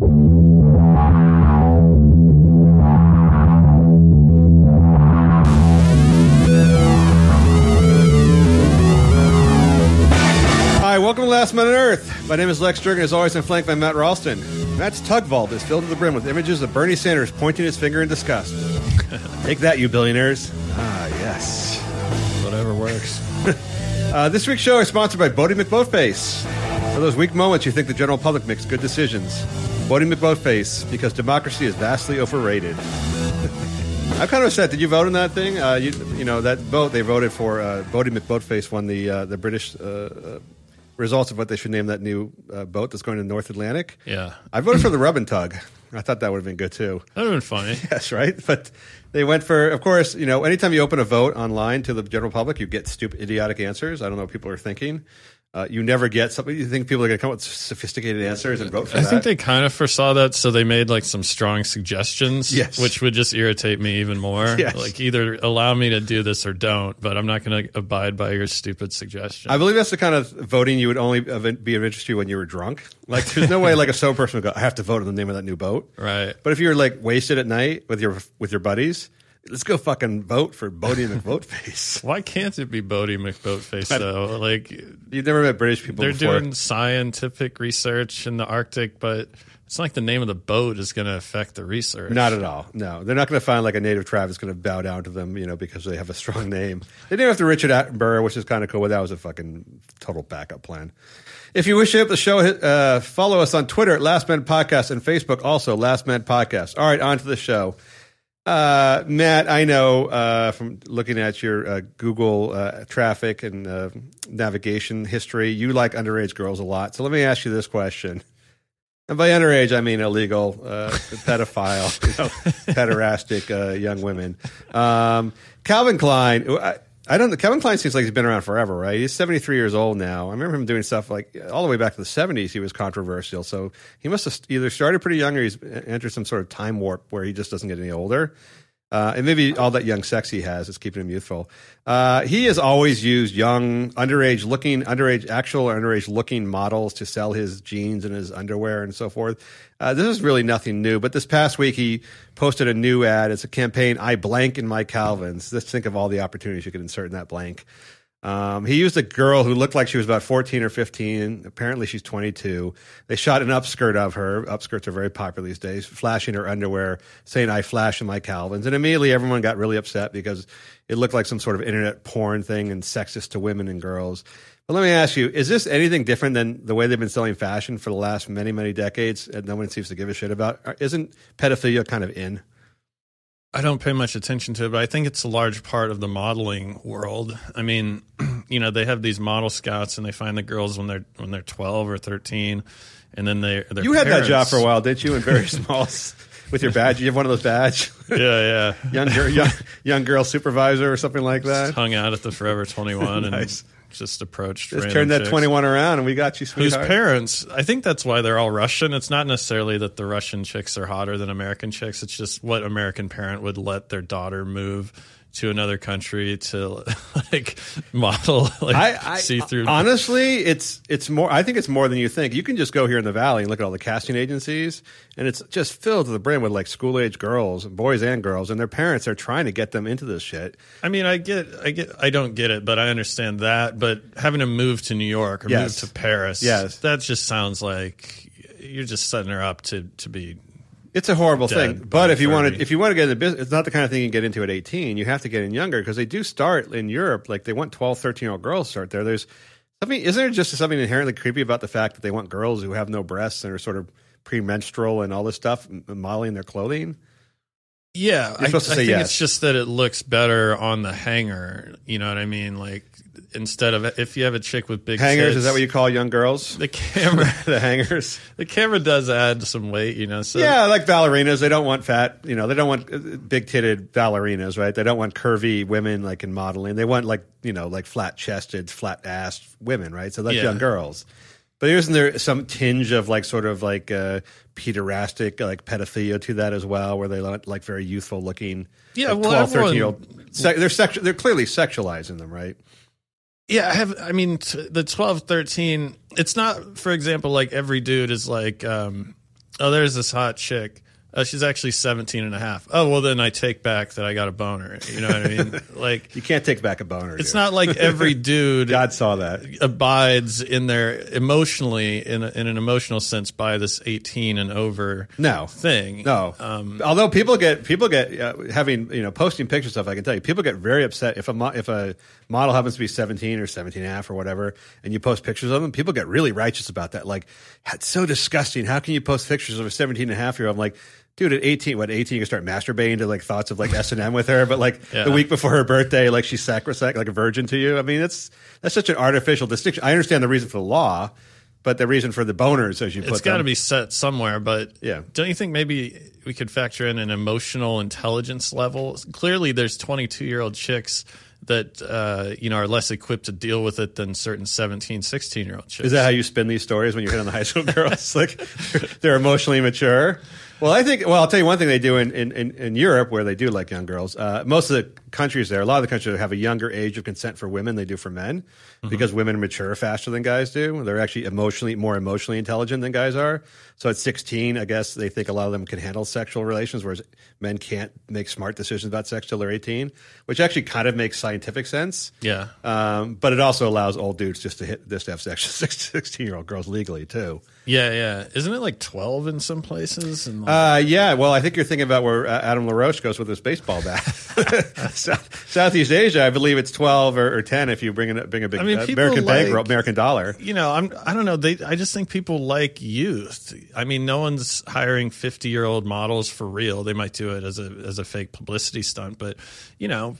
Hi, welcome to Last Man on Earth. My name is Lex Durgan. As always, I'm flanked by Matt Ralston. Matt's tug vault is filled to the brim with images of Bernie Sanders pointing his finger in disgust. Take that, you billionaires. Ah, yes. Whatever works. Uh, this week's show is sponsored by Boaty McBoatface. For those weak moments you think the general public makes good decisions, Boaty McBoatface, because democracy is vastly overrated. I'm kind of upset. Did you vote on that thing? Uh, you, you know that vote they voted for. Uh, Boaty McBoatface won the uh, the British uh, uh, results of what they should name that new uh, boat that's going to the North Atlantic. Yeah. I voted for the Rub and Tug. I thought that would have been good too. That would have been funny. Yes, right. But they went for, of course, you know, anytime you open a vote online to the general public, you get stupid, idiotic answers. I don't know what people are thinking. Uh, you never get something. You think people are going to come up with sophisticated answers and vote for I that? I think they kind of foresaw that, so they made like some strong suggestions, Yes. which would just irritate me even more. Yes. Like either allow me to do this or don't, but I'm not going to abide by your stupid suggestion. I believe that's the kind of voting you would only be of interest to you when you were drunk. Like, there's no way like a sober person would go, "I have to vote on the name of that new boat." right. But if you're like wasted at night with your with your buddies, let's go fucking vote for Boaty McBoatface. Why can't it be Boaty McBoatface though? Like You've never met British people they're before. doing scientific research in the Arctic, but it's not like the name of the boat is going to affect the research. Not at all. No, they're not going to find like a native tribe that's going to bow down to them, you know, because they have a strong name. They didn't have to Richard Attenborough, which is kind of cool. But that was a fucking total backup plan. If you wish to help the show, uh, follow us on Twitter at Last Man Podcast and Facebook also Last Man Podcast. All right, on to the show. Uh, Matt, I know uh, from looking at your uh, Google uh, traffic and uh, navigation history, you like underage girls a lot. So let me ask you this question. And by underage, I mean illegal, uh, pedophile, know, pederastic young women. Um, Calvin Klein, I, I don't. Calvin Klein seems like he's been around forever, right? He's 73 years old now. I remember him doing stuff like all the way back to the 70s. He was controversial. So he must have either started pretty young or he's uh, entered some sort of time warp where he just doesn't get any older. Uh, and maybe all that young sex he has is keeping him youthful. Uh, he has always used young, underage looking, underage, actual or underage looking models to sell his jeans and his underwear and so forth. Uh, this is really nothing new. But this past week, he posted a new ad. It's a campaign, I blank in my Calvins. Let's think of all the opportunities you could insert in that blank. Um, he used a girl who looked like she was about 14 or 15. Apparently, she's 22. They shot an upskirt of her. Upskirts are very popular these days, flashing her underwear, saying, I flash in my Calvins. And immediately everyone got really upset because it looked like some sort of internet porn thing and sexist to women and girls. But let me ask you, is this anything different than the way they've been selling fashion for the last many, many decades and no one seems to give a shit about? Isn't pedophilia kind of in? I don't pay much attention to it, but I think it's a large part of the modeling world. I mean, you know, they have these model scouts and they find the girls when they're when they're twelve or thirteen, and then they You had that job for a while, didn't you? In very small, with your badge. You have one of those badges. Yeah, yeah. young girl, young, young girl supervisor or something like that. Hung out at the Forever Twenty One Nice. and just approached. Just turn that chicks. twenty one around, and we got you, Whose parents? I think that's why they're all Russian. It's not necessarily that the Russian chicks are hotter than American chicks. It's just what American parent would let their daughter move to another country to like model like I, I see through. honestly, it's it's more. I think it's more than you think. You can just go here in the valley and look at all the casting agencies, and it's just filled to the brim with like school age girls, boys and girls, and their parents are trying to get them into this shit. I mean, I get, I get, I don't get it, but I understand that. But having to move to New York or Yes. move to Paris, Yes. that just sounds like you're just setting her up to to be. It's a horrible thing. But if you want to, if you want to get in the business, it's not the kind of thing you can get into at 18. You have to get in younger because they do start in Europe. Like they want 12, 13 year old girls to start there. There's something, isn't there just something inherently creepy about the fact that they want girls who have no breasts and are sort of premenstrual and all this stuff modeling their clothing? Yeah, I, I think yes. it's just that it looks better on the hanger. You know what I mean? Like instead of if you have a chick with big Hangers, tits, is that what you call young girls? the camera? the hangers. the camera does add some weight. You know, so Yeah, like ballerinas. They don't want fat, you know, they don't want big titted ballerinas, right? They don't want curvy women like in modeling. They want like, you know, like flat chested, flat assed women, right? So that's Yeah. young girls. But isn't there some tinge of like sort of like uh, pederastic, like pedophilia to that as well, where they want like very youthful looking, Yeah, like well, 12, 13 year old. Se- they're sexu- They're clearly sexualizing them, right? Yeah, I have. I mean, t- the 12, 13, It's not, for example, like every dude is like um, oh, there's this hot chick. Uh, she's actually 17 and a half. Oh, well, then I take back that I got a boner. You know what I mean? like, You can't take back a boner. it's dude. not like every dude God saw that. abides in their emotionally, in, a, in an emotional sense, by this 18 and over No. thing. No. Um, Although people get people get uh, having you know posting pictures stuff, I can tell you people get very upset if a mo- if a model happens to be 17 or 17 and a half or whatever, and you post pictures of them, people get really righteous about that. Like, that's so disgusting. How can you post pictures of a 17 and a half year old? I'm like, dude, at 18, what 18, you can start masturbating to like thoughts of like S and M with her, but like Yeah. the week before her birthday, like she's sacrosanct, like a virgin to you. I mean, that's that's such an artificial distinction. I understand the reason for the law. But the reason for the boners, as you put it's got to be set somewhere, but Yeah. don't you think maybe we could factor in an emotional intelligence level? Clearly, there's 22 year old chicks that uh, you know are less equipped to deal with it than certain 17, 16 year old chicks. Is that how you spin these stories when you hit on the high school girls? like they're, they're emotionally mature. Well, I think. Well, I'll tell you one thing they do in in, in, Europe where they do like young girls. Uh, most of the countries there, a lot of the countries have a younger age of consent for women they do for men because women mature faster than guys do. They're actually emotionally more emotionally intelligent than guys are. So at 16, I guess they think a lot of them can handle sexual relations, whereas men can't make smart decisions about sex till they're 18, which actually kind of makes scientific sense. Yeah. Um, but it also allows old dudes just to hit just to have sex with 16 year old girls legally too. Yeah, yeah. Isn't it like 12 in some places? And like, Uh, yeah, well, I think you're thinking about where uh, Adam LaRoche goes with his baseball bat. South, Southeast Asia, I believe it's 12 or, or 10 if you bring a bring a big I mean, uh, American like- bankroll, American dollar. you know, I'm I don't know. They I just think people like youth. I mean, no one's hiring 50 year old models for real. They might do it as a as a fake publicity stunt, but you know,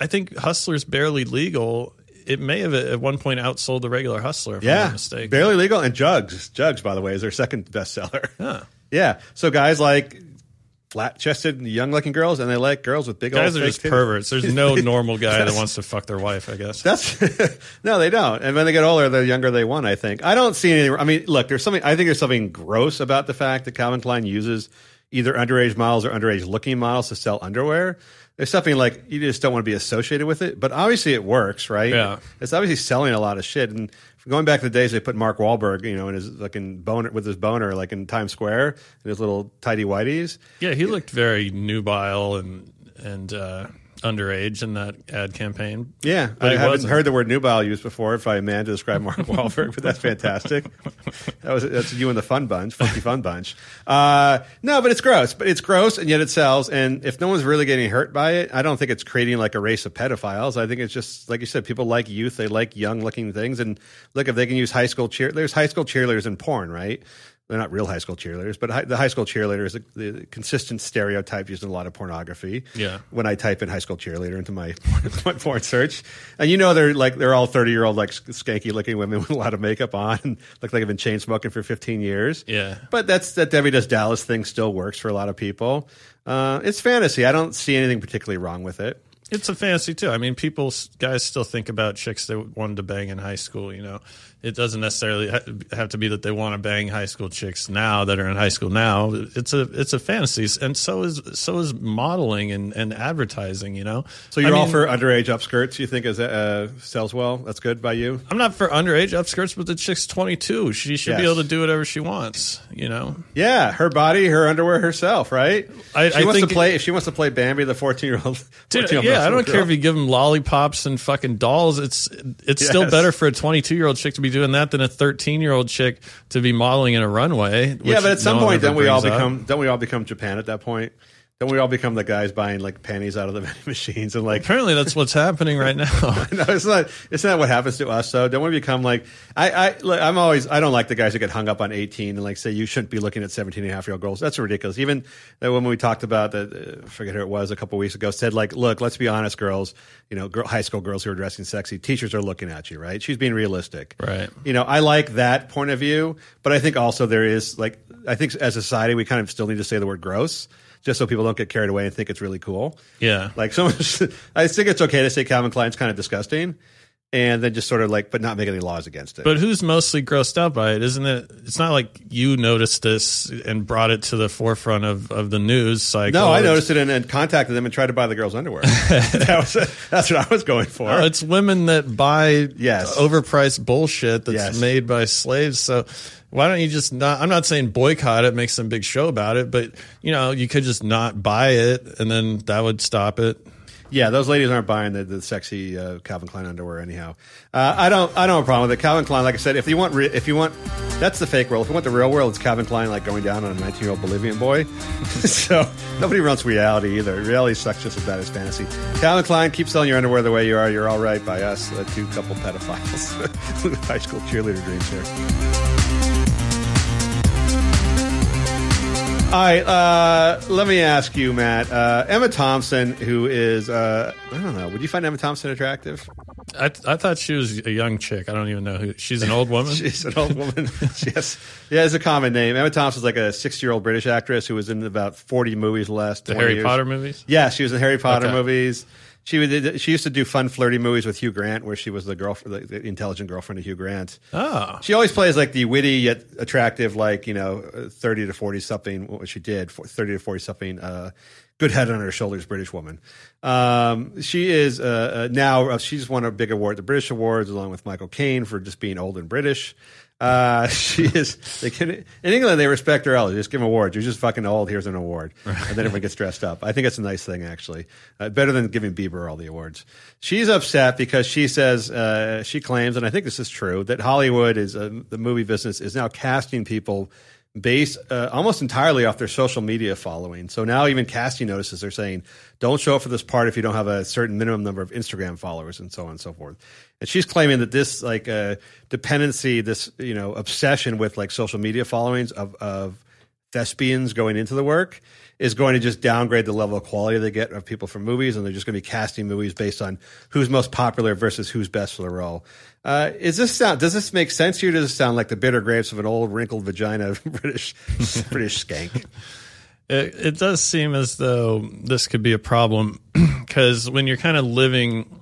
I think Hustler's barely legal. It may have at one point outsold the regular Hustler. If I'm Yeah, not mistaken. barely legal. And Jugs, Jugs, by the way, is their second bestseller. Huh. Yeah, so guys like flat chested, young looking girls, and they like girls with big Guys old are just titties. perverts. There's no normal guy that wants to fuck their wife. I guess. That's no, they don't. And when they get older, the younger they want. I think. I don't see any. I mean, look, there's something. I think there's something gross about the fact that Calvin Klein uses either underage models or underage looking models to sell underwear. There's something like you just don't want to be associated with it. But obviously, it works, right? Yeah. It's obviously selling a lot of shit. And going back to the days they put Mark Wahlberg, you know, in his fucking boner with his boner, like in Times Square, in his little tidy whities. yeah, he looked very nubile and and uh, underage in that ad campaign. Yeah, I, I haven't wasn't. heard the word nubile used before by a man to describe Mark Wahlberg, but that's fantastic. That was that's you and the fun bunch, funky fun bunch. Uh, no, but it's gross. But it's gross, and yet it sells. And if no one's really getting hurt by it, I don't think it's creating like a race of pedophiles. I think it's just like you said, people like youth. They like young looking things. And look, if they can use high school cheer, there's high school cheerleaders in porn, right? They're not real high school cheerleaders, but high, the high school cheerleader is the, the consistent stereotype used in a lot of pornography Yeah. when I type in high school cheerleader into my, my porn search. And you know they're like they're all thirty year old like skanky looking women with a lot of makeup on and look like they've been chain smoking for fifteen years. Yeah. But that's that Debbie Does Dallas thing still works for a lot of people. Uh, it's fantasy. I don't see anything particularly wrong with it. It's a fantasy too. I mean, people, guys, still think about chicks they wanted to bang in high school. You know, it doesn't necessarily ha- have to be that they want to bang high school chicks now that are in high school now. It's a it's a fantasy, and so is so is modeling and, and advertising. You know, So you're I all mean, for underage upskirts? You think is uh, sells well? That's good by you. I'm not for underage upskirts, but the chick's 22. She should be able to do whatever she wants. You know, Yeah, her body, her underwear, herself. Right? I- she I wants think- to play. If she wants to play Bambi, the fourteen year old. Yeah, I don't care if you give them lollipops and fucking dolls. It's it's still better for a 22 year old chick to be doing that than a 13 year old chick to be modeling in a runway. Yeah, but at some no point, don't we all up. become? Don't we all become Japan at that point? Don't we all become the guys buying like panties out of the vending machines and like? Apparently, that's what's happening right now. No, it's not. It's not what happens to us. So don't we become like? I, I, look, I'm always. I don't like the guys who get hung up on 18 and like say you shouldn't be looking at 17 and a half year old girls. That's ridiculous. Even that woman we talked about that uh, I forget who it was a couple weeks ago, said like, look, let's be honest, girls. You know, girl, high school girls who are dressing sexy, teachers are looking at you, right? She's being realistic, Right. You know, I like that point of view, but I think also there is like, I think as a society we kind of still need to say the word gross. Just so people don't get carried away and think it's really cool. yeah. Like so much, I think it's okay to say Calvin Klein's kind of disgusting, and then just sort of like, but not make any laws against it. But who's mostly grossed out by it? Isn't it? It's not like you noticed this and brought it to the forefront of, of the news cycle. no, I noticed it and, and contacted them and tried to buy the girl's underwear. that was, that's what I was going for. Oh, it's women that buy Yes. overpriced bullshit that's Yes. made by slaves. So why don't you just not? I'm not saying boycott it, make some big show about it, but you know you could just not buy it, and then that would stop it. Yeah, those ladies aren't buying the, the sexy uh, Calvin Klein underwear anyhow. Uh, I don't. I don't have a problem with it. Calvin Klein, like I said, if you want, re- if you want, that's the fake world. If you want the real world, it's Calvin Klein like going down on a 19 year old Bolivian boy. so nobody runs reality either. Reality sucks just as bad as fantasy. Calvin Klein, keep selling your underwear the way you are. You're all right by us, uh, two couple pedophiles high school cheerleader dreams here. All right, uh, let me ask you, Matt. Uh, Emma Thompson, who is, uh, I don't know, would you find Emma Thompson attractive? I I thought she was a young chick. I don't even know who she's an old woman. She's an old woman. yes, yeah, it's a common name. Emma Thompson's like a 60 year old British actress who was in about 40 movies the last the 20 Harry years. Potter movies. Yeah, she was in Harry Potter Okay. movies. She would, she used to do fun, flirty movies with Hugh Grant, where she was the girlfriend, the intelligent girlfriend of Hugh Grant. Oh, She always plays like the witty yet attractive, like you know, thirty to forty something. What she did, thirty to forty something, uh, good head on her shoulders, British woman. Um, she is uh, uh, now. Uh, she's won a big award, the British Awards, along with Michael Caine for just being old and British. Uh, she is. They can in England they respect her. elders. just give them awards. You're just fucking old. Here's an award, and then everyone gets dressed up. I think it's a nice thing actually. Uh, better than giving Bieber all the awards. She's upset because she says uh, she claims, and I think this is true, that Hollywood is uh, the movie business is now casting people based uh, almost entirely off their social media following. So now even casting notices are saying, don't show up for this part if you don't have a certain minimum number of Instagram followers and so on and so forth. And she's claiming that this like uh, dependency, this you know obsession with like social media followings of of thespians going into the work is going to just downgrade the level of quality they get of people from movies, and they're just going to be casting movies based on who's most popular versus who's best for the role. Uh, is this sound? Does this make sense to you? Does this sound like the bitter grapes of an old wrinkled vagina British British skank? It, it does seem as though this could be a problem because when you're kind of living,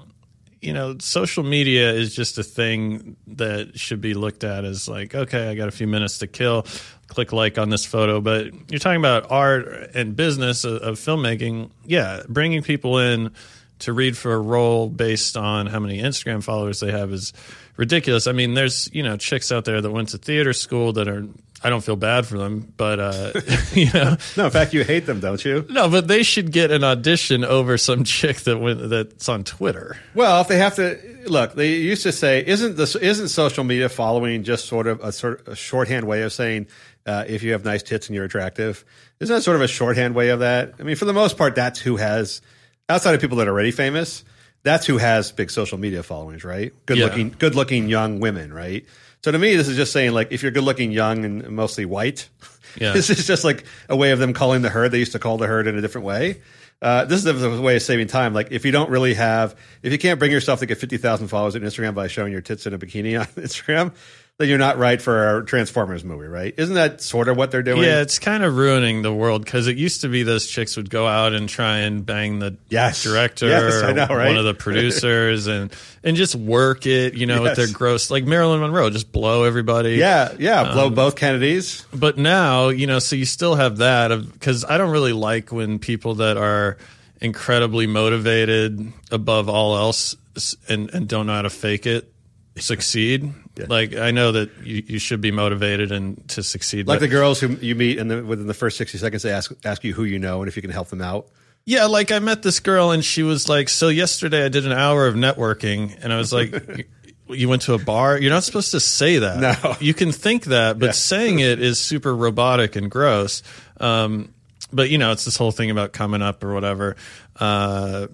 you know, social media is just a thing that should be looked at as like, okay, I got a few minutes to kill, click like on this photo. But you're talking about art and business of, of filmmaking. Yeah, bringing people in to read for a role based on how many Instagram followers they have is ridiculous. I mean, there's you know chicks out there that went to theater school that are. I don't feel bad for them, but uh, you know, No, in fact, you hate them, don't you? no, but they should get an audition over some chick that went that's on Twitter. Well, if they have to look, they used to say, "Isn't this isn't social media following just sort of a sort of a shorthand way of saying uh, if you have nice tits and you're attractive? Isn't that sort of a shorthand way of that? I mean, for the most part, that's who has outside of people that are already famous. That's who has big social media followings, right? Good Yeah. looking, good looking young women, right? So to me, this is just saying like if you're good looking, young, and mostly white, Yeah. this is just like a way of them calling the herd. They used to call the herd in a different way. Uh, this is a way of saving time. Like if you don't really have, if you can't bring yourself to get fifty thousand followers on Instagram by showing your tits in a bikini on Instagram, then you're not right for a Transformers movie, right? Isn't that sort of what they're doing? Yeah, it's kind of ruining the world because it used to be those chicks would go out and try and bang the Yes. director, Yes, I or know, right? one of the producers, and and just work it, you know, with their gross like Marilyn Monroe, just blow everybody. yeah, yeah. Um, Blow both Kennedys. but now you know so you still have that because i don't really like when people that are incredibly motivated above all else and, and don't know how to fake it succeed? Like i know that you, you should be motivated and to succeed Like the girls who you meet, and within the first sixty seconds, they ask ask you who you know and if you can help them out. yeah like i met this girl and she was like so yesterday i did an hour of networking and i was like "You- you went to a bar? You're not supposed to say that. No. you can think that but saying it is super robotic and gross. Um, but you know it's this whole thing about coming up or whatever. Uh,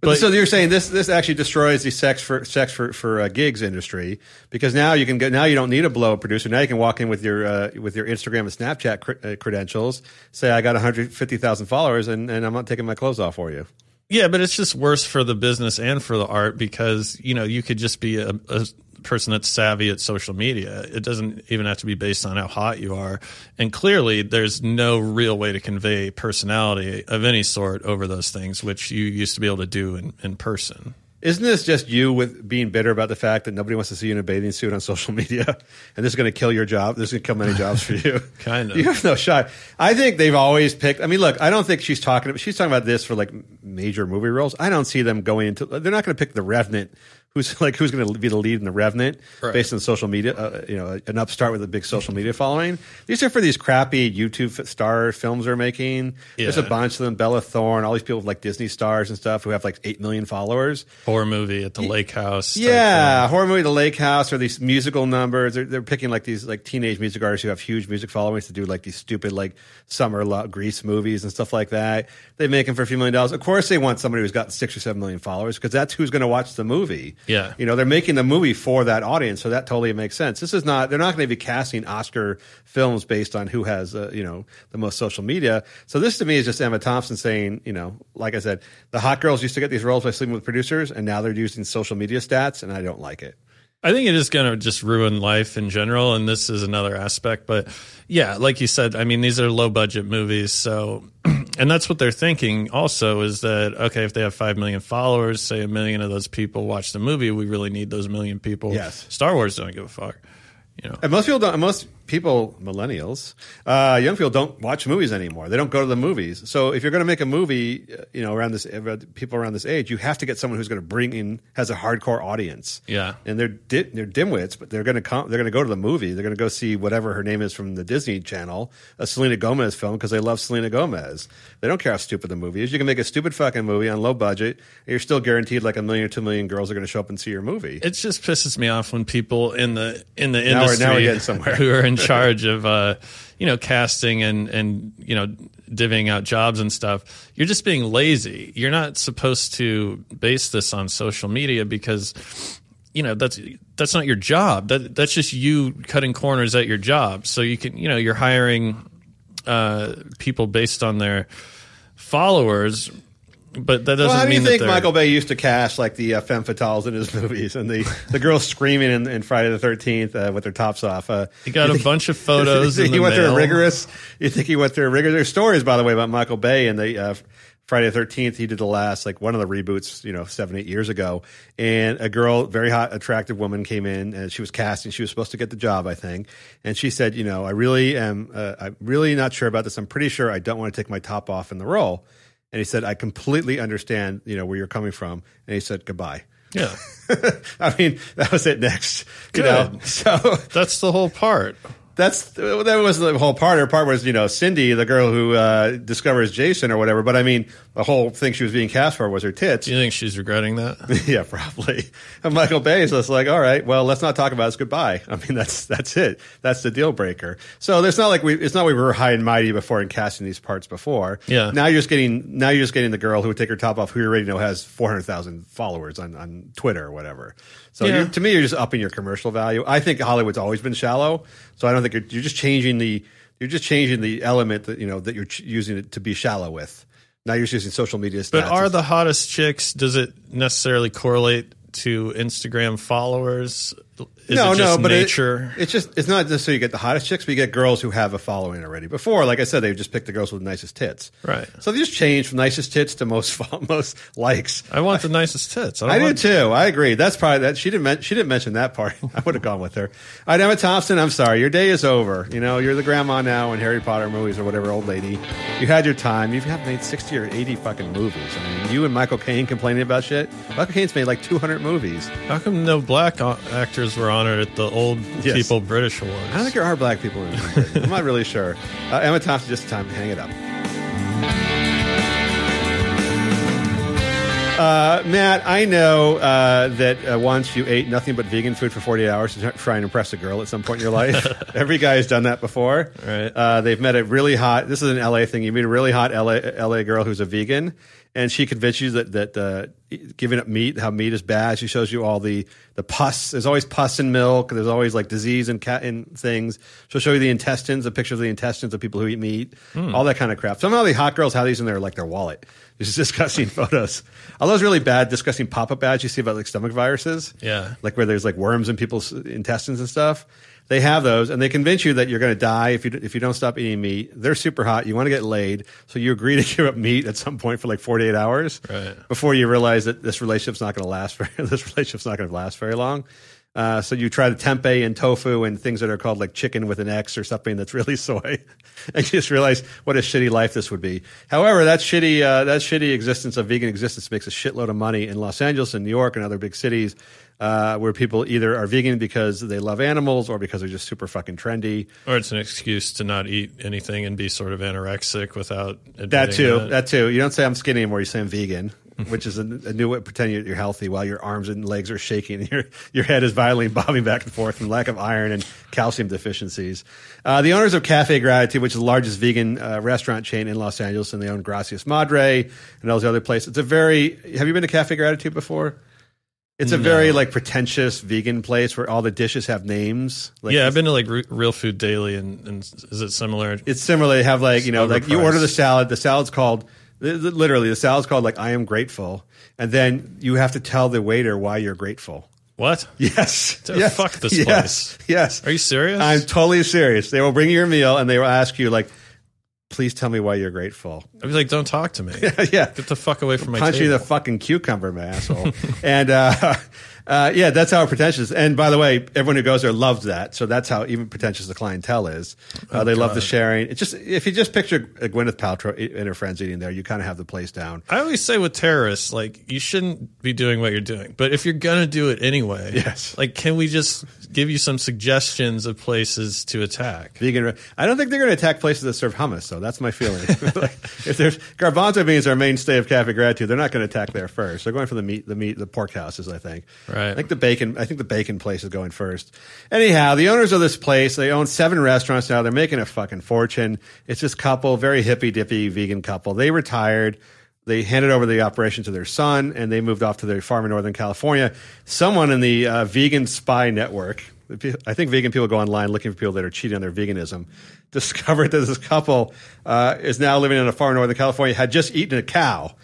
But, so you're saying this this actually destroys the sex for sex for for uh, gigs industry because now you can go now you don't need a blow producer now you can walk in with your uh, with your Instagram and Snapchat cre- uh, credentials say I got 150,000 followers and, and I'm not taking my clothes off for you. Yeah, but it's just worse for the business and for the art because you know you could just be a, a person that's savvy at social media. It doesn't even have to be based on how hot you are, and clearly there's no real way to convey personality of any sort over those things, which you used to be able to do in, in person. Isn't this just you with being bitter about the fact that nobody wants to see you in a bathing suit on social media, and this is going to kill your job? This is going to kill many jobs for you. Kind of. You have no shot. I think they've always picked. I mean, look, I don't think she's talking. She's talking about this for like major movie roles. I don't see them going into. They're not going to pick the Revenant. Who's like who's going to be the lead in the Revenant Right. based on social media? Uh, you know, an upstart with a big social media following. These are for these crappy YouTube star films they're making. There's a bunch of them. Bella Thorne, all these people with like Disney stars and stuff who have like eight million followers. Horror movie at the lake house. Yeah, horror movie, The Lake House, or these musical numbers. They're, they're picking like these like teenage music artists who have huge music followings to do like these stupid like summer lo- Grease movies and stuff like that. They make them for a few million dollars. Of course, they want somebody who's got six or seven million followers because that's who's going to watch the movie. Yeah. you know, they're making the movie for that audience, so that totally makes sense. This is not. They're not going to be casting Oscar films based on who has uh, you know the most social media. So this to me is just Emma Thompson saying, you know, like I said, the hot girls used to get these roles by sleeping with producers, and now they're using social media stats, and I don't like it. I think it is going to just ruin life in general, and this is another aspect. But yeah, like you said, I mean, these are low budget movies, so and that's what they're thinking. Also, is that okay? If they have five million followers, say a million of those people watch the movie, we really need those million people. Yes. Star Wars don't give a fuck. You know, And most people don't. Most people, millennials, uh, young people don't watch movies anymore. They don't go to the movies. So if you're going to make a movie, uh, you know, around this people around this age, you have to get someone who's going to bring in has a hardcore audience. Yeah. and they're di- they're dimwits, but they're going to come. They're going to go to the movie. They're going to go see whatever her name is from the Disney Channel, a Selena Gomez film, because they love Selena Gomez. They don't care how stupid the movie is. You can make a stupid fucking movie on low budget, and you're still guaranteed like a million or two million girls are going to show up and see your movie. it just pisses me off when people in the in the Now we're- industry now we're getting somewhere. who are in charge of uh, you know casting and and you know divvying out jobs and stuff. You're just being lazy. You're not supposed to base this on social media because you know that's that's not your job. That that's just you cutting corners at your job. So you can you know you're hiring uh, people based on their followers. But that doesn't Well, how do you mean think Michael Bay used to cast like the uh, femme fatales in his movies and the, the girls screaming in, in Friday the Thirteenth uh, with their tops off? Uh, He got a think- bunch of photos. you think in he went through a rigorous. You think he went through a rigorous? There's stories, by the way, about Michael Bay and the uh, Friday the Thirteenth. He did the last like one of the reboots, you know, seven eight years ago, and a girl, very hot, attractive woman, came in and she was casting. She was supposed to get the job, I think, and she said, you know, I really am. Uh, I'm really not sure about this. I'm pretty sure I don't want to take my top off in the role. And he said, I completely understand, you know, where you're coming from. And he said, goodbye. Yeah. I mean, that was it next. You know, so That's the whole part. That's that was the whole part. Her part was, you know, Cindy, the girl who uh, discovers Jason or whatever. But I mean, the whole thing she was being cast for was her tits. Do you think she's regretting that? yeah, probably. And Michael Bay is just like, all right, well, let's not talk about this. Goodbye. I mean, that's that's it. That's the deal breaker. So there's not like we. It's not like we were high and mighty before in casting these parts before. Yeah. Now you're just getting. Now you're just getting the girl who would take her top off, who you already know has four hundred thousand followers on on Twitter or whatever. So Yeah. to me, you're just upping your commercial value. I think Hollywood's always been shallow. So I don't think you're, you're just changing the. You're just changing the element that you know that you're ch- using it to be shallow with. Now you're just using social media. Stats But are the hottest chicks, does it necessarily correlate to Instagram followers? Is no, it just no, but it- nature? it's just it's not necessarily you get the hottest chicks, but you get girls who have a following already. Before, like I said, they just pick the girls with the nicest tits. Right. So they just changed from nicest tits to most most likes. I want the nicest tits. I, I do too. I agree. That's probably that. She didn't. She didn't mention that part. I would have gone with her. All right, Emma Thompson. I'm sorry. Your day is over. You know, you're the grandma now in Harry Potter movies or whatever, old lady. You had your time. You have made 60 or 80 fucking movies. I mean, you and Michael Caine complaining about shit. Michael Caine's made like 200 movies. How come no black o- actors were honored at the old Yes. people British awards? I don't think there are black people in it. I'm not really sure. Uh, Emma Thompson, just time to hang it up. Uh, Matt, I know uh, that uh, once you ate nothing but vegan food for 48 hours to try and impress a girl at some point in your life. Every guy has done that before. Right. Uh, they've met a really hot. This is an LA thing. You meet a really hot LA, LA girl who's a vegan, and she convinces you that that uh, giving up meat, how meat is bad. She shows you all the the pus. There's always pus in milk. There's always like disease and cat in things. She'll show you the intestines, a picture of the intestines of people who eat meat, all that kind of crap. Somehow the hot girls have these in their like their wallet. It's disgusting photos. All those really bad, disgusting pop up ads you see about like stomach viruses. Yeah. like where there's like worms in people's intestines and stuff. They have those, and they convince you that you're going to die if you if you don't stop eating meat. They're super hot. You want to get laid, so you agree to give up meat at some point for like 48 hours Right. before you realize that this relationship's not going to last. Very, this relationship's not going to last very long. Uh, so you try the tempeh and tofu and things that are called like chicken with an X or something that's really soy, and you just realize what a shitty life this would be. However, that shitty uh, that shitty existence of vegan existence makes a shitload of money in Los Angeles and New York and other big cities. Uh, where people either are vegan because they love animals or because they're just super fucking trendy. Or it's an excuse to not eat anything and be sort of anorexic without That too. it. That too. You don't say I'm skinny anymore. You say I'm vegan, which is a, a new way of pretending you're healthy while your arms and legs are shaking and your your head is violently bobbing back and forth from lack of iron and calcium deficiencies. Uh, the owners of Cafe Gratitude, which is the largest vegan uh, restaurant chain in Los Angeles, and they own Gracias Madre and all those other places. It's a very. Have you been to Cafe Gratitude before? It's a very like pretentious vegan place where all the dishes have names. Like yeah, I've been to like Re- Real Food Daily, and, and is it similar? it's similar. They have like you know, like you order the salad. The salad's called li- li- literally the salad's called like I am grateful, and then you have to tell the waiter why you're grateful. what? Yes, Oh, yes. fuck this yes. place. Yes, Are you serious? I'm totally serious. They will bring you your meal and they will ask you like, please tell me why you're grateful. I'd be like, don't talk to me. yeah, Get the fuck away from my punch you table. the fucking cucumber, my asshole. and uh, uh, yeah, that's how pretentious. And by the way, everyone who goes there loves that. So that's how even pretentious the clientele is. Uh, Oh, they love the sharing. It's just if you just picture Gwyneth Paltrow and her friends eating there, you kind of have the place down. I always say with terrorists, like you shouldn't be doing what you're doing, but if you're gonna do it anyway, Yes. like can we just give you some suggestions of places to attack? Vegan. I don't think they're going to attack places that serve hummus. So that's my feeling. like, if there's garbanzo beans are a mainstay of Cafe Gratitude, they're not going to attack there first. They're going for the meat, the meat, the pork houses. I think. Right. I think the bacon. I think the bacon place is going first. Anyhow, the owners of this place they own seven restaurants now. They're making a fucking fortune. It's this couple, very hippy dippy vegan couple. They retired. They handed over the operation to their son, and they moved off to their farm in Northern California. Someone in the uh, vegan spy network, I think vegan people go online looking for people that are cheating on their veganism, discovered that this couple uh, is now living on a farm in Northern California, had just eaten a cow.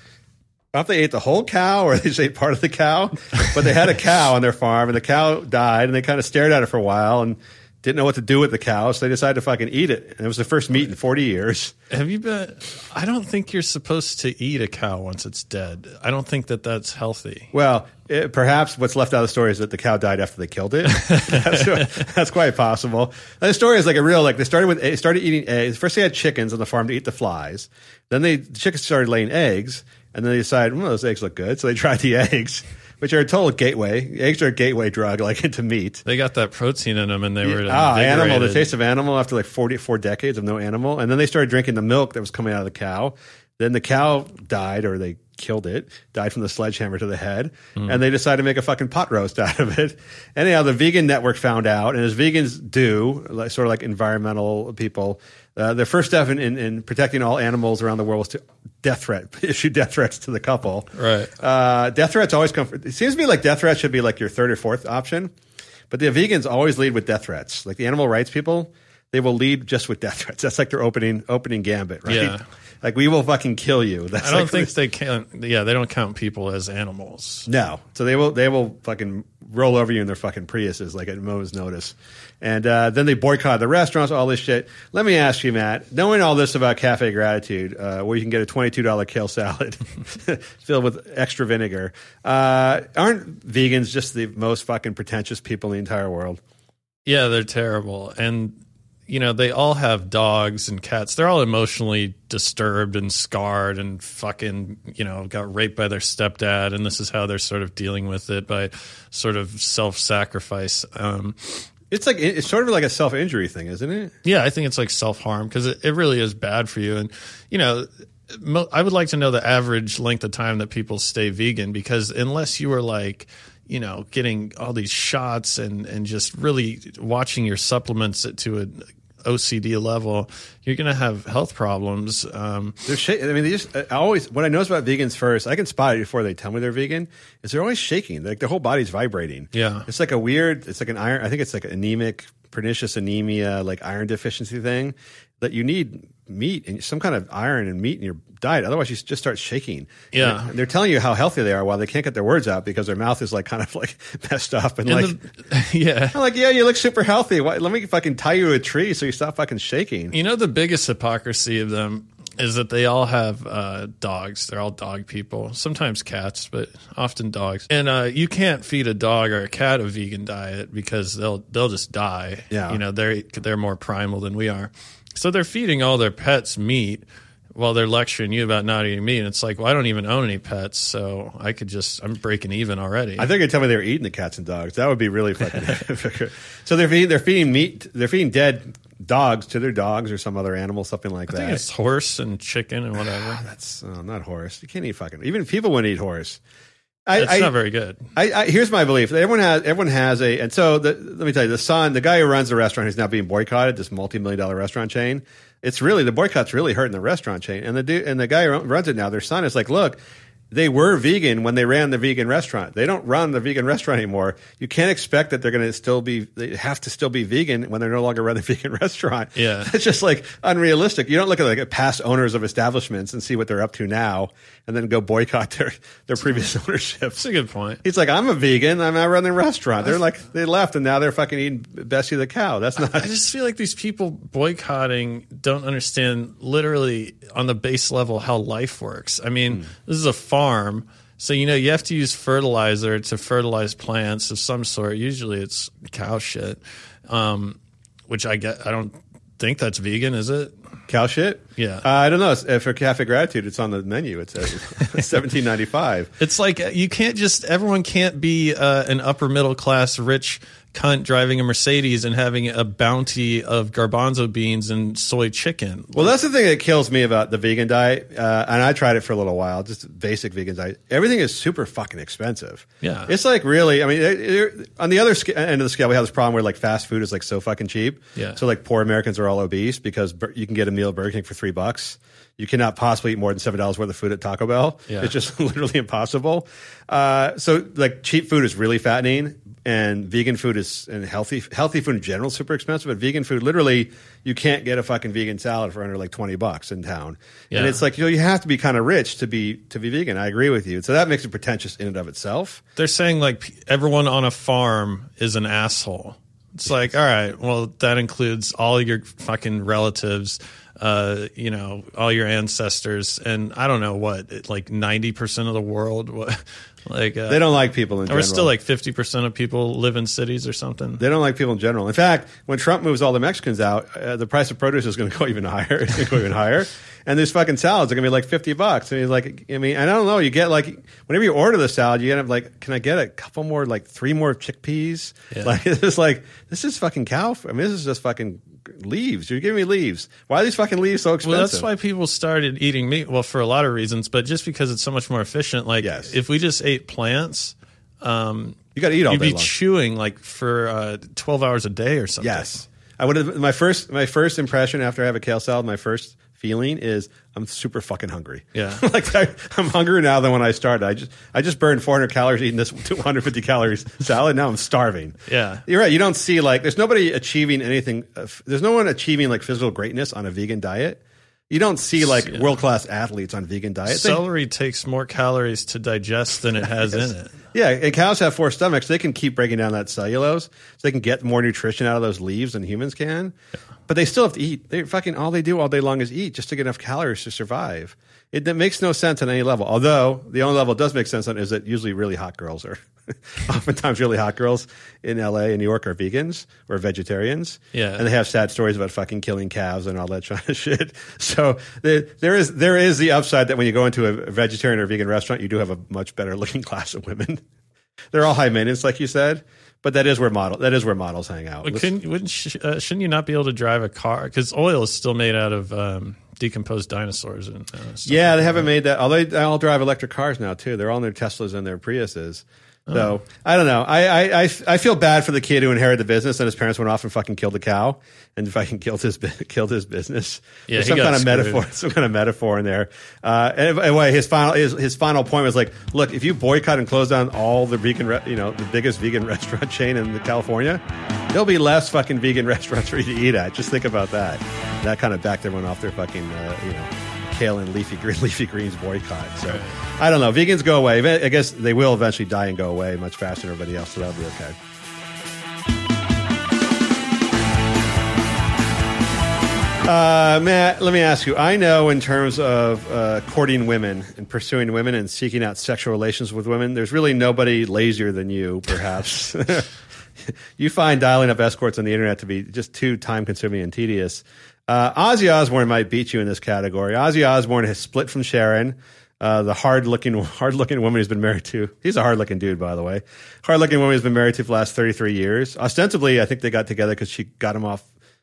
I don't know if they ate the whole cow or they just ate part of the cow, but they had a cow on their farm and the cow died and they kind of stared at it for a while and didn't know what to do with the cow, so they decided to fucking eat it. And it was the first meat in 40 years. Have you been? I don't think you're supposed to eat a cow once it's dead. I don't think that that's healthy. Well, it, perhaps what's left out of the story is that the cow died after they killed it. that's, that's quite possible. And the story is like a real like they started with they started eating eggs. First, they had chickens on the farm to eat the flies. Then they the chickens started laying eggs, and then they decided, well, those eggs look good, so they tried the eggs, which are a total gateway. Eggs are a gateway drug, like into meat. They got that protein in them, and they were Ah, animal, the taste of animal after like 44 decades of no animal. And then they started drinking the milk that was coming out of the cow. Then the cow died or they killed it, died from the sledgehammer to the head. And they decided to make a fucking pot roast out of it. Anyhow, the vegan network found out, and as vegans do, like, sort of like environmental people, uh, their first step in, in, in protecting all animals around the world was to death threat, issue death threats to the couple. Right. Uh, death threats always come. From, It seems to me like death threats should be like your third or fourth option, but the vegans always lead with death threats. Like the animal rights people, they will lead just with death threats. That's like their opening opening gambit, right? Yeah. Like we will fucking kill you. That's I don't like, think they can. Yeah, they don't count people as animals. no. So they will they will fucking roll over you in their fucking Priuses like at a moment's notice, and uh, then they boycott the restaurants, all this shit. Let me ask you, Matt, knowing all this about Cafe Gratitude, uh, where you can get a twenty two dollar kale salad filled with extra vinegar, uh, aren't vegans just the most fucking pretentious people in the entire world? Yeah, they're terrible. And, you know, they all have dogs and cats. They're all emotionally disturbed and scarred and fucking, you know, got raped by their stepdad. And this is how they're sort of dealing with it by sort of self sacrifice. Um, It's like it's sort of like a self injury thing, isn't it? yeah, I think it's like self harm because it, it really is bad for you. And, you know, mo- I would like to know the average length of time that people stay vegan because unless you are like, you know, getting all these shots and, and just really watching your supplements to an OCD level, you're going to have health problems. Um, They're sh- I mean, they just I always. What I notice about vegans first, I can spot it before they tell me they're vegan. Is they're always shaking. Like their whole body's vibrating. Yeah. it's like a weird. It's like an iron. I think it's like anemic, pernicious anemia, like iron deficiency thing that you need meat and some kind of iron and meat in your diet. Otherwise, you just start shaking. Yeah. And they're telling you how healthy they are while they can't get their words out because their mouth is like kind of like messed up and, And like. the- yeah. I'm like, yeah, you look super healthy. Why, let me fucking tie you to a tree so you stop fucking shaking. You know the biggest hypocrisy of them is that they all have uh, dogs. They're all dog people. Sometimes cats, but often dogs. And uh, you can't feed a dog or a cat a vegan diet because they'll they'll just die. Yeah. you know they're they're more primal than we are. So they're feeding all their pets meat while they're lecturing you about not eating meat. And it's like, well, I don't even own any pets, so I could just I'm breaking even already. I think they tell me they were eating the cats and dogs. That would be really fucking. so they're feeding, they're feeding meat. They're feeding dead dogs to their dogs or some other animal, something like I think that. it's horse and chicken and ah, whatever. That's oh, not horse. You can't eat fucking. Even people wouldn't eat horse. It's I, not very good. I, I, here's my belief. Everyone has everyone has a, and so the, let me tell you, the son, the guy who runs the restaurant, who's now being boycotted, this multi-million dollar restaurant chain. It's really the boycott's really hurting the restaurant chain, and the dude and the guy who runs it now, their son is like, look. They were vegan when they ran the vegan restaurant. They don't run the vegan restaurant anymore. You can't expect that they're going to still be. They have to still be vegan when they're no longer running the vegan restaurant. Yeah. it's just like unrealistic. You don't look at like past owners of establishments and see what they're up to now, and then go boycott their their previous ownership. That's a good point. He's like, I'm a vegan. I'm not running a restaurant. They're like, they left and now they're fucking eating Bessie the cow. That's not. I just feel like these people boycotting don't understand literally on the base level how life works. I mean, hmm. this is a farm. So, you know, you have to use fertilizer to fertilize plants of some sort. Usually it's cow shit, um, which I get. I don't think that's vegan, is it? cow shit. Yeah. Uh, I don't know. It's- uh, For Cafe Gratitude, it's on the menu. It says seventeen ninety five. It's like uh, you can't just, everyone can't be uh, an upper middle class rich cunt driving a Mercedes and having a bounty of garbanzo beans and soy chicken. Well, that's the thing that kills me about the vegan diet, uh, and I tried it for a little while, just basic vegan diet. Everything is super fucking expensive. Yeah. it's like really. I mean, it- it- on the other sca- end of the scale, we have this problem where like fast food is like so fucking cheap. Yeah. So like poor Americans are all obese because bur- you can get a meal at Burger King for three bucks. You cannot possibly eat more than seven dollars worth of food at Taco Bell. Yeah. It's just literally impossible. Uh, so like cheap food is really fattening, and vegan food is and healthy healthy food in general is super expensive. But vegan food, literally, you can't get a fucking vegan salad for under like twenty bucks in town. And it's like you know you have to be kind of rich to be to be vegan. I agree with you. So that makes it pretentious in and of itself. they're saying like everyone on a farm is an asshole. It's like, all right, well, that includes all your fucking relatives, uh, you know, all your ancestors, and I don't know what, like ninety percent of the world. What, like uh, They don't like people in general. We're still like fifty percent of people live in cities or something. They don't like people in general. In fact, when Trump moves all the Mexicans out, uh, the price of produce is going to go even higher. It's going to go even higher. And these fucking salads are going to be like fifty bucks. And he's like, I mean, I don't know. You get like whenever you order the salad, you end up like, can I get a couple more, like three more chickpeas? Yeah. Like it's just like this is fucking cow. I mean, this is just fucking leaves. You're giving me leaves. Why are these fucking leaves so expensive? Well, that's why people started eating meat. Well, for a lot of reasons, but just because it's so much more efficient. Like, Yes. if we just ate plants, um, you got to eat all you'd be long. chewing like for uh, twelve hours a day or something. Yes, I would have. My first, my first impression after I have a kale salad, my first feeling is I'm super fucking hungry. Yeah. like I, I'm hungrier now than when I started. I just, I just burned 400 calories eating this 250 calories salad. Now I'm starving. Yeah. You're right. You don't see like there's nobody achieving anything. uh, f- There's no one achieving like physical greatness on a vegan diet. You don't see like Yeah. world class athletes on vegan diets. They- Celery takes more calories to digest than it has in it. Yeah, and cows have four stomachs. They can keep breaking down that cellulose, so they can get more nutrition out of those leaves than humans can. But they still have to eat. They fucking all they do all day long is eat just to get enough calories to survive. It, that makes no sense on any level. Although the only level it does make sense on is that usually really hot girls are, oftentimes really hot girls in L.A. and New York are vegans or vegetarians. Yeah. and they have sad stories about fucking killing calves and all that kind of shit. So there, there is there is the upside that when you go into a vegetarian or vegan restaurant, you do have a much better looking class of women. They're all high maintenance, like you said, but that is where model that is where models hang out. But couldn't, wouldn't, sh- uh, shouldn't you not be able to drive a car? Because oil is still made out of um, decomposed dinosaurs and uh, stuff. yeah, they haven't made that. Although they all drive electric cars now too. They're all in their Teslas and their Priuses. Oh. So I don't know. I, I, I, I feel bad for the kid who inherited the business and his parents went off and fucking killed the cow and fucking killed his killed his business. Yeah, There's some kind of screwed. metaphor, some kind of metaphor in there. Uh, and anyway, his final his, his final point was like, look, if you boycott and close down all the vegan, re- you know, the biggest vegan restaurant chain in California, there'll be less fucking vegan restaurants for you to eat at. Just think about that. That kind of backed everyone off their fucking, uh, you know, kale and leafy green, leafy greens boycott. So I don't know. Vegans go away. I guess they will eventually die and go away much faster than everybody else. So that'll be okay. Uh, Matt, let me ask you. I know in terms of uh, courting women and pursuing women and seeking out sexual relations with women, there's really nobody lazier than you, perhaps. you find dialing up escorts on the internet to be just too time consuming and tedious. Uh, Ozzy Osbourne might beat you in this category. Ozzy Osbourne has split from Sharon, uh, the hard looking, hard looking woman he's been married to. He's a hard looking dude, by the way. Hard looking woman he's been married to for the last 33 years. Ostensibly, I think they got together because she got him off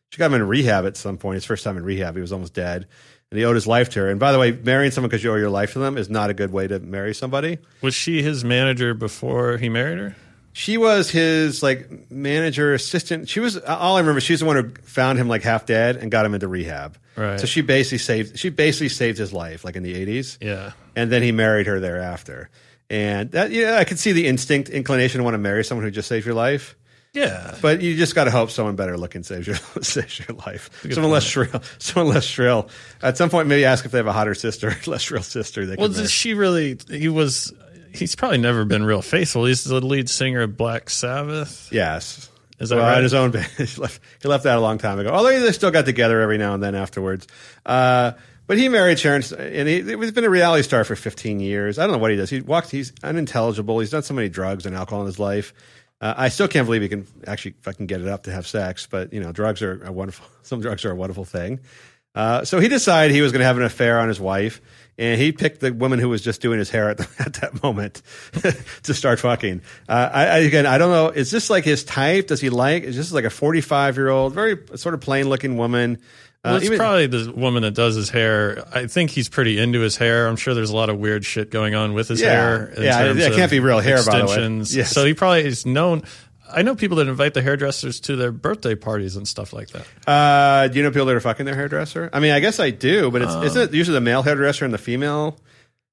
she got him in rehab at some point. His first time in rehab, he was almost dead, and he owed his life to her. And by the way, marrying someone because you owe your life to them is not a good way to marry somebody. Was she his manager before he married her? She was his like manager assistant. She was all I remember. She's the one who found him like half dead and got him into rehab. Right. So she basically saved. She basically saved his life, like in the eighties. Yeah. And then he married her thereafter. And that, yeah, I could see the instinct, inclination to want to marry someone who just saved your life. Yeah, but you just got to hope someone better looking saves your saves your life. Someone point. less shrill. Someone less shrill. At some point, maybe ask if they have a hotter sister, less shrill sister. They well, does she really? He was. He's probably never been real faithful. He's the lead singer of Black Sabbath. Yes. Is that well, right? his own band. he, left, he left that a long time ago. Although they still got together every now and then afterwards. Uh, but he married Sharon, and he, he's been a reality star for 15 years. I don't know what he does. He walks. He's unintelligible. He's done so many drugs and alcohol in his life. Uh, I still can't believe he can actually fucking get it up to have sex, but you know, drugs are a wonderful. Some drugs are a wonderful thing. Uh, so he decided he was going to have an affair on his wife, and he picked the woman who was just doing his hair at, the, at that moment to start fucking. Uh, I, I, again, I don't know. Is this like his type? Does he like? Is this like a forty-five-year-old, very sort of plain-looking woman? Well, uh, it's even, probably the woman that does his hair. I think he's pretty into his hair. I'm sure there's a lot of weird shit going on with his yeah, hair. Yeah, it can't be real hair, by the way. Yes. So he probably is known. I know people that invite the hairdressers to their birthday parties and stuff like that. Uh, do you know people that are fucking their hairdresser? I mean, I guess I do, but it's um, isn't it usually the male hairdresser and the female?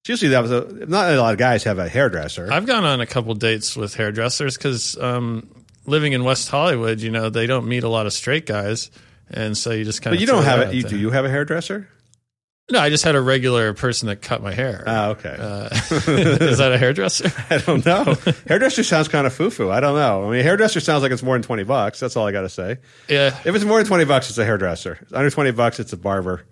It's usually that was a, not a lot of guys have a hairdresser. I've gone on a couple dates with hairdressers because um, living in West Hollywood, you know, they don't meet a lot of straight guys and so you just kind of. But you don't have it. You, do you have a hairdresser? No, I just had a regular person that cut my hair. Oh, okay. Uh, is that a hairdresser? I don't know. hairdresser sounds kind of foo foo. I don't know. I mean, hairdresser sounds like it's more than 20 bucks. That's all I got to say. Yeah. If it's more than 20 bucks, it's a hairdresser. Under 20 bucks, it's a barber.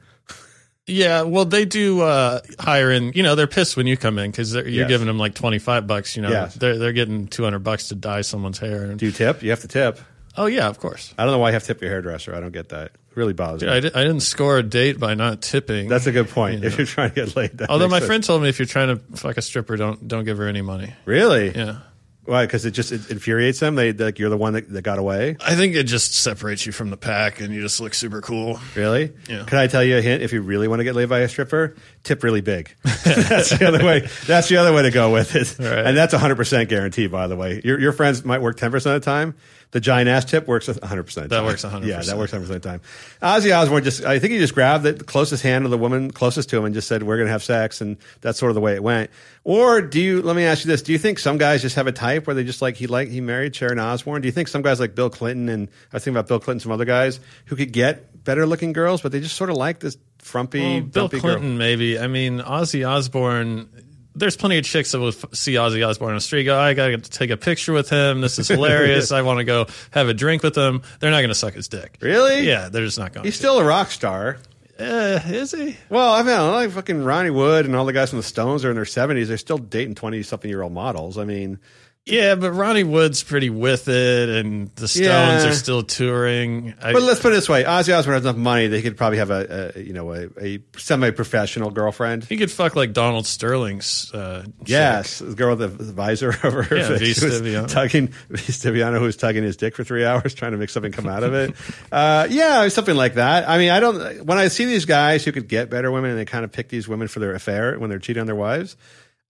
Yeah, well, they do uh, hire in. You know, they're pissed when you come in because you're yes. giving them like twenty five bucks. You know, yes. they're they're getting two hundred bucks to dye someone's hair. Do you tip? You have to tip. Oh yeah, of course. I don't know why you have to tip your hairdresser. I don't get that. It really bothers me. I, di- I didn't score a date by not tipping. That's a good point. You if know. you're trying to get laid, although my sense. friend told me if you're trying to fuck a stripper, don't don't give her any money. Really? Yeah. Why? Because it just it infuriates them. They like you're the one that, that got away. I think it just separates you from the pack, and you just look super cool. Really? Yeah. Can I tell you a hint? If you really want to get laid by a stripper, tip really big. that's the other way. That's the other way to go with it. Right. And that's 100 percent guarantee. By the way, your your friends might work 10 percent of the time. The giant ass tip works 100 percent. That works 100. Yeah, that works 100 percent of the time. Ozzy Osbourne just, I think he just grabbed the closest hand of the woman closest to him and just said, "We're going to have sex," and that's sort of the way it went. Or do you? Let me ask you this: Do you think some guys just have a type where they just like he like he married Sharon Osbourne? Do you think some guys like Bill Clinton and I was thinking about Bill Clinton, some other guys who could get better looking girls, but they just sort of like this frumpy, well, Bill Clinton girl. maybe. I mean, Ozzy Osbourne there's plenty of chicks that will see Ozzy Osbourne on the street. Go, I got to take a picture with him. This is hilarious. I want to go have a drink with him. They're not going to suck his dick. Really? Yeah, they're just not going. He's to. still a rock star. Uh, is he? Well, I mean, like fucking Ronnie Wood and all the guys from the Stones are in their seventies. They're still dating twenty something year old models. I mean, yeah, but Ronnie Wood's pretty with it, and the Stones yeah. are still touring. I, but let's put it this way: Ozzy Osbourne has enough money; they could probably have a, a you know a, a semi-professional girlfriend. He could fuck like Donald Sterling's. Uh, yes, the girl with the visor over her yeah, face, tugging Stiviano, who was tugging his dick for three hours, trying to make something come out of it. uh, yeah, something like that. I mean, I don't. When I see these guys who could get better women, and they kind of pick these women for their affair when they're cheating on their wives.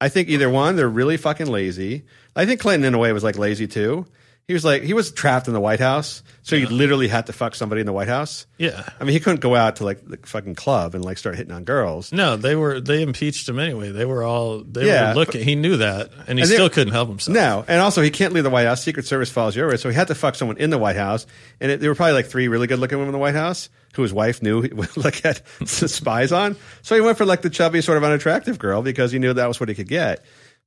I think either one, they're really fucking lazy. I think Clinton, in a way, was like lazy too. He was like he was trapped in the White House, so he literally had to fuck somebody in the White House. Yeah. I mean, he couldn't go out to like the fucking club and like start hitting on girls. No, they were they impeached him anyway. They were all they Yeah, were looking. He knew that, and he And they- still couldn't help himself. No, and also he can't leave the White House. Secret Service follows you over, so he had to fuck someone in the White House. And it, there were probably like three really good looking women in the White House who his wife knew he would like had spies on. So he went for like the chubby, sort of unattractive girl because he knew that was what he could get.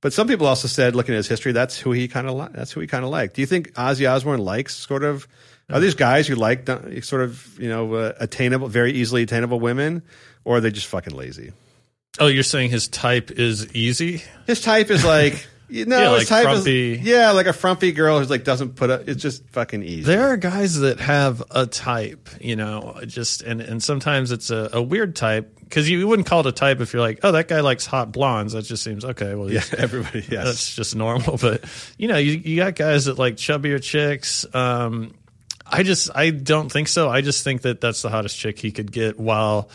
But some people also said, looking at his history, that's who he kind of li- that's who he kind of liked. Do you think Ozzy Osbourne likes sort of? Are these guys who like sort of you know uh, attainable, very easily attainable women, or are they just fucking lazy? Oh, you're saying his type is easy? His type is like. You know, Yeah, like type frumpy. is yeah, like a frumpy girl who's like doesn't put a. It's just fucking easy. There are guys that have a type, you know, just and and sometimes it's a, a weird type because you wouldn't call it a type if you're like, oh, that guy likes hot blondes. That just seems okay. Well, yeah, everybody. Yes, that's just normal. But you know, you, you got guys that like chubbier chicks. Um, I just I don't think so. I just think that that's the hottest chick he could get while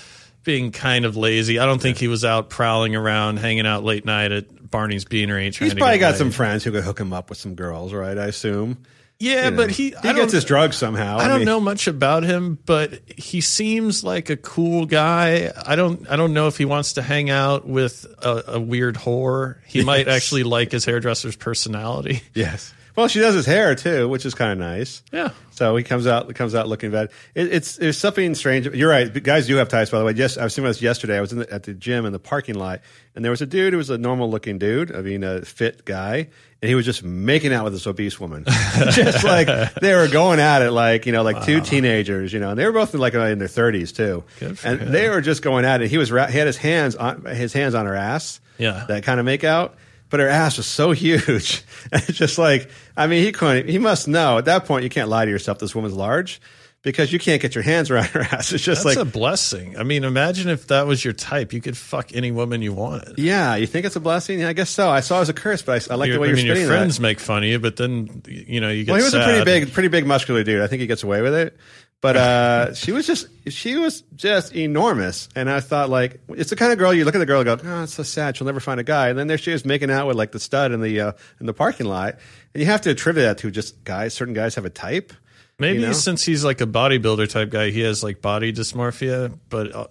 being kind of lazy. I don't think he was out prowling around, hanging out late night at Barney's Beanery. Trying he's probably got some friends who could hook him up with some girls, right? I assume. Yeah, You know. but he he I don't, gets his drugs somehow. I don't mean, know much about him, but he seems like a cool guy. I don't I don't know if he wants to hang out with a, a weird whore. He might actually like his hairdresser's personality. Yes. Well, she does his hair too, which is kind of nice. Yeah. So he comes out comes out looking bad. It, it's there's something strange. You're right. Guys do have ties, by the way. Yes, I was thinking about this yesterday. I was in the, at the gym in the parking lot, and there was a dude who was a normal looking dude. I mean, a fit guy, and he was just making out with this obese woman. just like they were going at it, like you know, like two teenagers, you know, and they were both like in their 30s too. And him. they were just going at it. He was he had his hands on his hands on her ass. Yeah. That kind of make out. But her ass was so huge. It's just like, I mean, he couldn't, he must know at that point, you can't lie to yourself. This woman's large because you can't get your hands around her ass. It's just That's like, a blessing. I mean, imagine if that was your type. You could fuck any woman you wanted. yeah, you think it's a blessing? Yeah, I guess so. I saw it as a curse, but I, I like Your- the way I you're mean, your friends that. make fun of you, but then you know you get. Well, he was a pretty big, pretty big muscular dude. I think he gets away with it. But uh, she was just, she was just enormous. And I thought, like, it's the kind of girl you look at the girl and go, oh, it's so sad. She'll never find a guy. And then there she is making out with like the stud in the uh, in the parking lot. And you have to attribute that to just guys. Certain guys have a type. Maybe you know? since he's like a bodybuilder type guy, he has like body dysmorphia. But uh,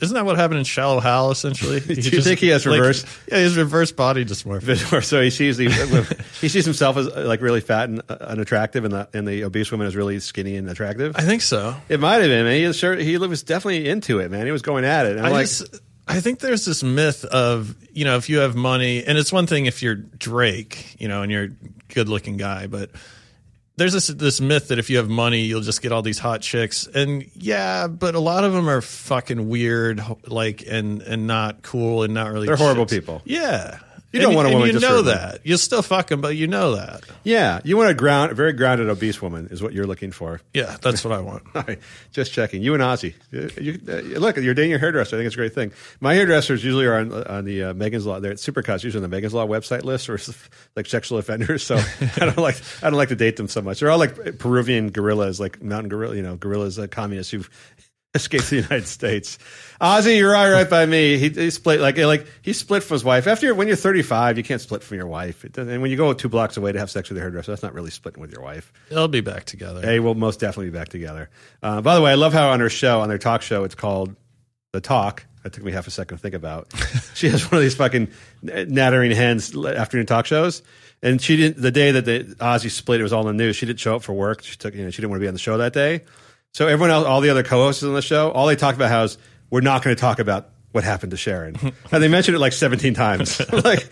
isn't that what happened in Shallow Hal? Essentially, Do you think he has like- reverse- yeah, he has reverse body dysmorphia. so he sees the he sees himself as like really fat and uh, unattractive, and the and the obese woman is really skinny and attractive. I think so. It might have been. Man. He was sure he was definitely into it, man. He was going at it. I like, just, I think there's this myth of you know if you have money, and it's one thing if you're Drake, you know, and you're a good looking guy, but there's this this myth that if you have money, you'll just get all these hot chicks, and yeah, but a lot of them are fucking weird, like and and not cool and not really. They're horrible people. Yeah. You don't And- want a woman You know that. You'll still fuck them, but you know that. yeah, you want a ground, a very grounded obese woman is what you're looking for. Yeah, that's what I want. All right, just checking. You and Ozzy. You, you- uh, look, you're dating your hairdresser. I think it's a great thing. My hairdressers usually are on, on the uh, Megan's Law. They're at Supercuts, usually on the Megan's Law website list, or like sexual offenders. So I don't like I don't like to date them so much. They're all like Peruvian gorillas, like mountain gorilla, you know, gorillas, uh, communists who've escaped the United States. Ozzy, you're all right by me. He, he split like like he split from his wife. After you're, when you're 35, you can't split from your wife. It and when you go two blocks away to have sex with your hairdresser, that's not really splitting with your wife. They'll be back together. They will most definitely be back together. Uh, by the way, I love how on her show, on their talk show, it's called The Talk. That took me half a second to think about. she has one of these fucking nattering hens afternoon talk shows. And she didn't, the day that the Ozzy split, it was all in the news. She didn't show up for work. She took, you know, she didn't want to be on the show that day. So everyone else, all the other co-hosts on the show, all they talk about how is we're not going to talk about what happened to Sharon. and they mentioned it like 17 times. like,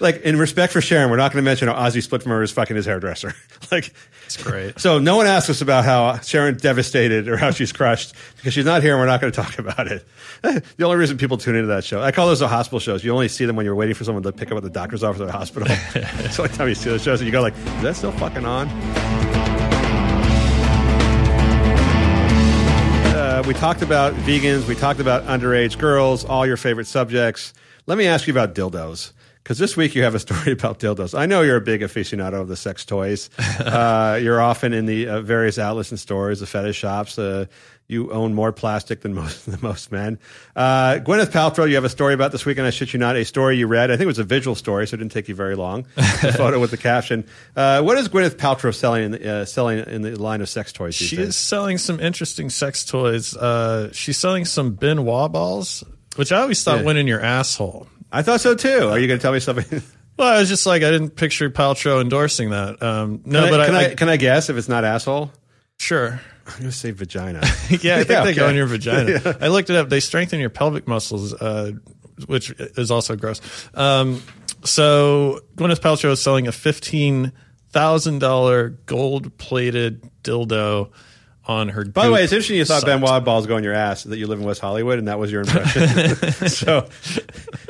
like in respect for Sharon, we're not going to mention how Ozzy split from her is fucking his hairdresser. like, It's great. so no one asks us about how Sharon's devastated or how she's crushed because she's not here and we're not going to talk about it. The only reason people tune into that show, I call those the hospital shows. You only see them when you're waiting for someone to pick up at the doctor's office or the hospital. It's the only time you see those shows and you go like, is that still fucking on? Uh, we talked about vegans. We talked about underage girls, all your favorite subjects. Let me ask you about dildos because this week you have a story about dildos. I know you're a big aficionado of the sex toys. uh, you're often in the uh, various outlets and stores, the fetish shops. Uh, you own more plastic than most than most men. Uh, Gwyneth Paltrow, you have a story about this weekend. I shit you not, a story you read. I think it was a visual story, so it didn't take you very long. a photo with the caption. Uh, what is Gwyneth Paltrow selling in the, uh, selling in the line of sex toys? She days? is selling some interesting sex toys. Uh, she's selling some Ben Wa balls, which I always thought Yeah. went in your asshole. I thought so too. Are you going to tell me something? Well, I was just like, I didn't picture Paltrow endorsing that. Um, no, can but I, can, I, I, can I guess if it's not asshole? sure. I'm going to say vagina. Yeah, I think Yeah, they go in your vagina. I looked it up. They strengthen your pelvic muscles, uh, which is also gross. Um, so Gwyneth Paltrow is selling a fifteen thousand dollar gold plated dildo on her. By the way, it's interesting you thought Ben Wa balls go in your ass that you live in West Hollywood and that was your impression. so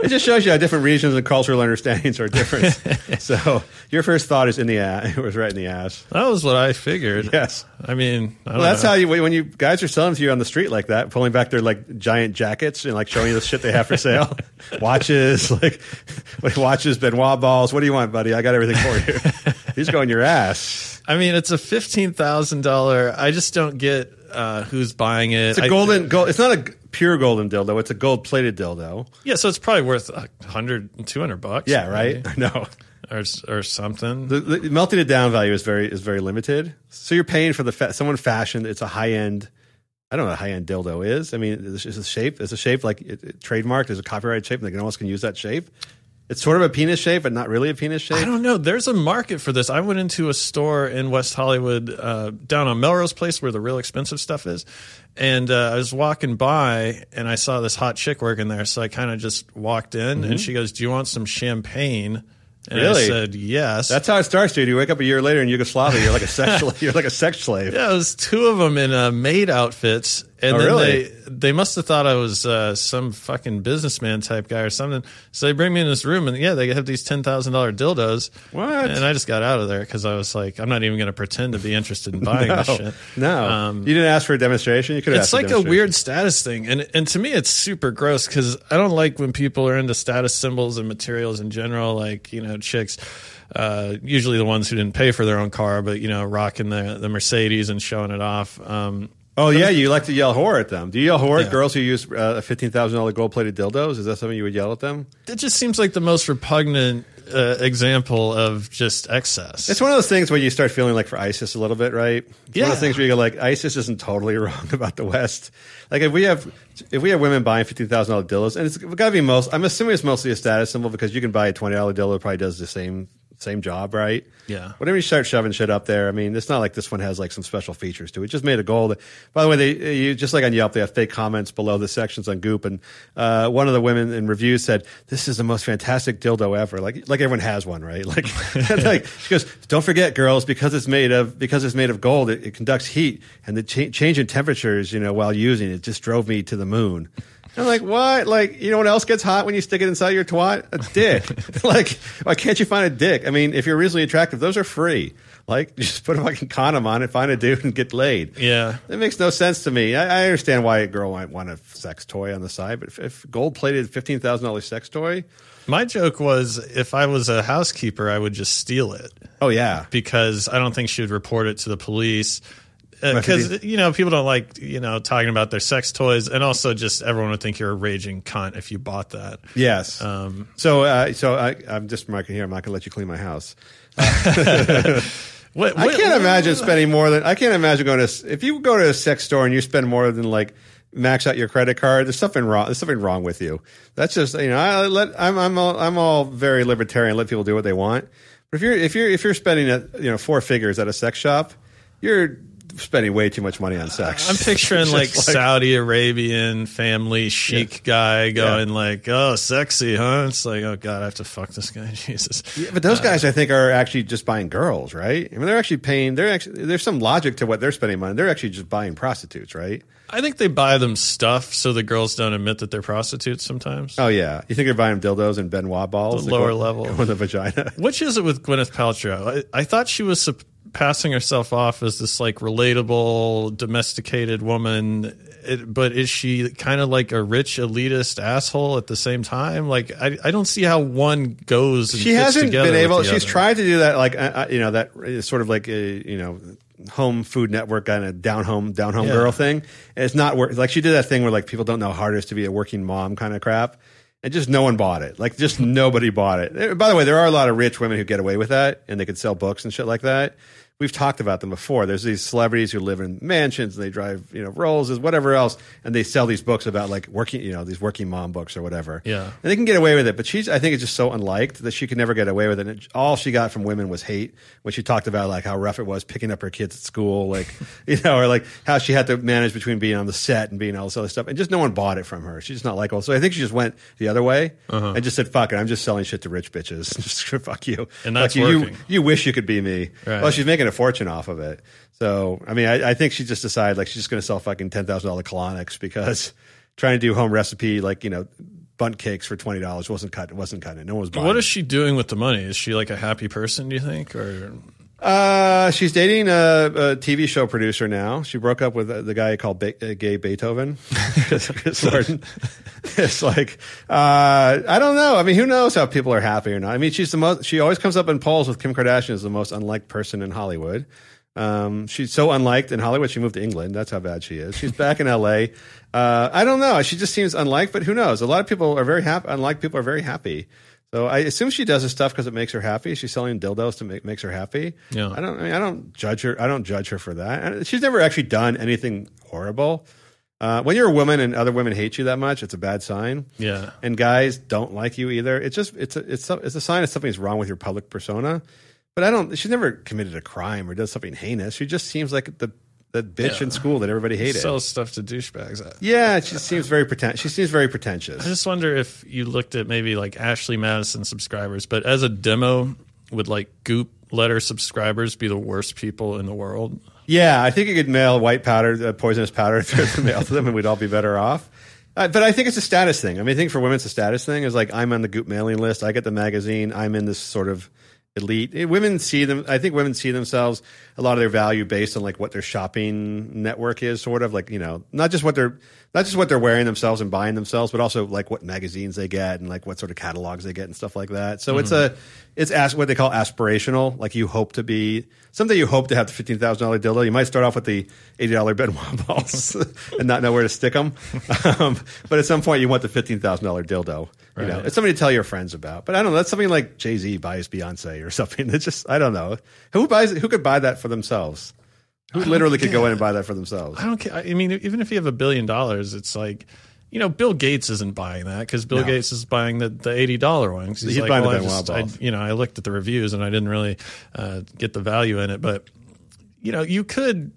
it just shows you how different regions and cultural understandings are different. so your first thought is in the ass. It was right in the ass. that was what I figured. Yes. I mean, I don't Well, that's know. how you when you guys are selling to you on the street like that, pulling back their like giant jackets and like showing you the shit they have for sale, watches, like like watches, Ben Wa balls. What do you want, buddy? I got everything for you. These go in your ass. I mean, it's a fifteen thousand dollar. I just don't get uh, who's buying it. It's a golden gold. It's not a pure golden dildo. It's a gold plated dildo. yeah, so it's probably worth a hundred, two hundred bucks. Yeah, right. maybe, No. or or something. The, the melting it down value is very is very limited. So you're paying for the fa- someone fashioned. It's a high end. I don't know what a high end dildo is. I mean, is is a shape? Is a shape like it, it, trademarked? Is a copyrighted shape? And they can almost can use that shape. It's sort of a penis shape, but not really a penis shape. I don't know. There's a market for this. I went into a store in West Hollywood, uh, down on Melrose Place, where the real expensive stuff is. And uh, I was walking by, and I saw this hot chick working there. So I kind of just walked in, and she goes, "Do you want some champagne?" And I Mm-hmm. Said, "Yes." That's how it starts, dude. You wake up a year later in Yugoslavia. You're like a sex. you're like a sex slave. Yeah, it was two of them in uh, maid outfits, and Oh, then really? they they must have thought I was uh, some fucking businessman type guy or something. So they bring me in this room, and yeah, they have these ten thousand dollar dildos. What? And I just got out of there because I was like, I'm not even going to pretend to be interested in buying No, this shit. no. Um, you didn't ask for a demonstration. You could. have It's like a weird status thing, and and to me, it's super gross because I don't like when people are into status symbols and materials in general. Like you know, chicks, uh, usually the ones who didn't pay for their own car, but you know, rocking the the Mercedes and showing it off. Um, Oh yeah, you like to yell whore at them. Do you yell whore Yeah. at girls who use uh, fifteen thousand dollar gold plated dildos? Is that something you would yell at them? it just seems like the most repugnant uh, example of just excess. It's one of those things where you start feeling like for ISIS a little bit, right? It's one of those things where you go like, ISIS isn't totally wrong about the West. Like if we have if we have women buying fifteen thousand dollar dildos, and it's got to be most. I'm assuming it's mostly a status symbol because you can buy a twenty dollar dildo probably does the same same job, right? Yeah. Whenever you start shoving shit up there, I mean, it's not like this one has like some special features to it. It just made of gold. By the way, they you just like on Yelp, they have fake comments below the sections on Goop, and uh, one of the women in reviews said, "This is the most fantastic dildo ever." Like like everyone has one, right? Like like she goes, "Don't forget, girls, because it's made of because it's made of gold, it, it conducts heat, and the cha- change in temperatures, you know, while using it, just drove me to the moon." I'm like, what? Like, you know what else gets hot when you stick it inside your twat? A dick. like, why can't you find a dick? I mean, if you're reasonably attractive, those are free. Like, just put a fucking condom on it, find a dude, and get laid. Yeah. It makes no sense to me. I, I understand why a girl might want a sex toy on the side, but if, if gold plated fifteen thousand dollars sex toy, My joke was if I was a housekeeper, I would just steal it oh yeah, because I don't think she would report it to the police. Because you know people don't like you know talking about their sex toys, and also just everyone would think you're a raging cunt if you bought that. yes. Um, so, uh, so I, I'm just marking here. I'm not going to let you clean my house. what, I can't imagine spending more than I can't imagine going to if you go to a sex store and you spend more than like max out your credit card. There's something wrong. There's something wrong with you. That's just you know I let I'm I'm all, I'm all very libertarian. Let people do what they want. But if you're if you're if you're spending a, you know four figures at a sex shop, you're spending way too much money on sex. I'm picturing It's like, Saudi Arabian family sheikh guy going like, "Oh, sexy, huh?" It's like, "Oh God, I have to fuck this guy." Jesus. Yeah, but those uh, guys, I think, are actually just buying girls, right? I mean, they're actually paying. They're actually there's some logic to what they're spending money. They're actually just buying prostitutes, right? I think they buy them stuff so the girls don't admit that they're prostitutes sometimes. Oh yeah, you think they're buying dildos and Ben Wa balls? The lower go- level. go in the vagina. Which is it with Gwyneth Paltrow? I, I thought she was sup- passing herself off as this like relatable, domesticated woman, it, but is she kind of like a rich elitist asshole at the same time? Like, I, I don't see how one goes. And she hasn't been able. She's other. tried to do that, like uh, uh, you know, that uh, sort of like a you know, home food network kind of down home down home Yeah. girl thing. And it's not work. Like she did that thing where like people don't know how hard it is to be a working mom kind of crap. And just no one bought it. Like just nobody bought it. Uh, By the way, there are a lot of rich women who get away with that, and they could sell books and shit like that. We've talked about them before. There's these celebrities who live in mansions and they drive, you know, Rollses, whatever else, and they sell these books about like working, you know, these working mom books or whatever. Yeah. And they can get away with it, but she's I think it's just so unliked that she could never get away with it. And all she got from women was hate when she talked about like how rough it was picking up her kids at school, like you know, or like how she had to manage between being on the set and being all this other stuff. And just no one bought it from her. She's just not likable. So I think she just went the other way uh-huh. and just said, "Fuck it, I'm just selling shit to rich bitches. just fuck you." And that's Fuck you. You- You, wish you could be me. Right. Well, she's making a fortune off of it. So I mean, I, I think she just decided like she's just going to sell fucking ten thousand dollar colonics because trying to do home recipe like you know Bundt cakes for twenty dollars wasn't cut It wasn't cutting it. No one was buying. What is she doing with the money? Is she like a happy person? Do you think, or Uh, she's dating a, a TV show producer now. She broke up with the guy called ba- uh, Gay Beethoven. It's like uh, I don't know. I mean, who knows how people are happy or not? I mean, she's the most. She always comes up in polls with Kim Kardashian as the most unliked person in Hollywood. Um, she's so unliked in Hollywood. She moved to England. That's how bad she is. She's back in L.A. Uh, I don't know. She just seems unliked, but who knows? A lot of people are very happy. Unliked people are very happy. So I assume she does this stuff because it makes her happy. She's selling dildos to make makes her happy. Yeah. I don't. I, mean, I don't judge her. I don't judge her for that. She's never actually done anything horrible. Uh, when you're a woman and other women hate you that much, it's a bad sign. Yeah. And guys don't like you either. It's just it's a, it's a, it's a sign that something's wrong with your public persona. But I don't. She's never committed a crime or does something heinous. She just seems like the the bitch Yeah. in school that everybody hated. sells stuff to douchebags? yeah, she seems very pretentious. She seems very pretentious. I just wonder if you looked at maybe like Ashley Madison subscribers, but as a demo, would like Goop letter subscribers be the worst people in the world? Yeah, I think you could mail white powder, uh, poisonous powder through the mail to them, and we'd all be better off. Uh, but I think it's a status thing. I mean, I think for women, it's a status thing. Is like I'm on the Goop mailing list. I get the magazine. I'm in this sort of elite. eh, Women see them. I think women see themselves a lot of their value based on like what their shopping network is, sort of like you know, not just what they're not just what they're wearing themselves and buying themselves, but also like what magazines they get and like what sort of catalogs they get and stuff like that. So it's a it's as what they call aspirational. Like you hope to be someday. You hope to have the fifteen thousand dollar dildo. You might start off with the eighty dollar Ben Wa balls and not know where to stick them. Um, but at some point, you want the fifteen thousand dollar dildo. You know, it's something to tell your friends about. But I don't know. That's something like Jay Z buys Beyonce or something. It's just I don't know who buys who could buy that for themselves. Who literally could go in and buy that for themselves? I don't care. I mean, even if you have a billion dollars, it's like, you know, Bill Gates isn't buying that because Bill No. Gates is buying the, the eighty dollar one. He's, He's like, buying the well, Ben Wa just, I, you know, I looked at the reviews and I didn't really uh, get the value in it. But you know, you could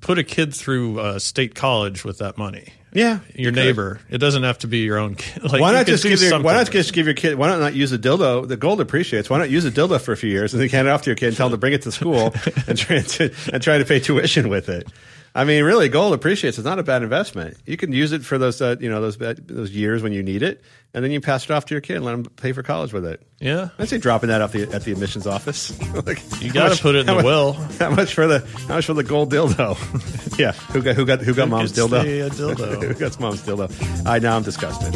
put a kid through uh, state college with that money. Yeah, Your could. neighbor. It doesn't have to be your own kid. Like, Why not just give your, Why not just give your kid? Why not not use a dildo? The gold appreciates. Why not use a dildo for a few years and then hand it off to your kid and tell them to bring it to school and try to and try to pay tuition with it? I mean, really, gold appreciates. It's not a bad investment. You can use it for those, uh, you know, those those years when you need it, and then you pass it off to your kid and let them pay for college with it. Yeah. I'd say dropping that off the at the admissions office. like, You got to put it in the much- will. How much for the how much for the gold dildo? yeah, who got who got who got mom's gets dildo? dildo? who got mom's dildo? I now I'm disgusted.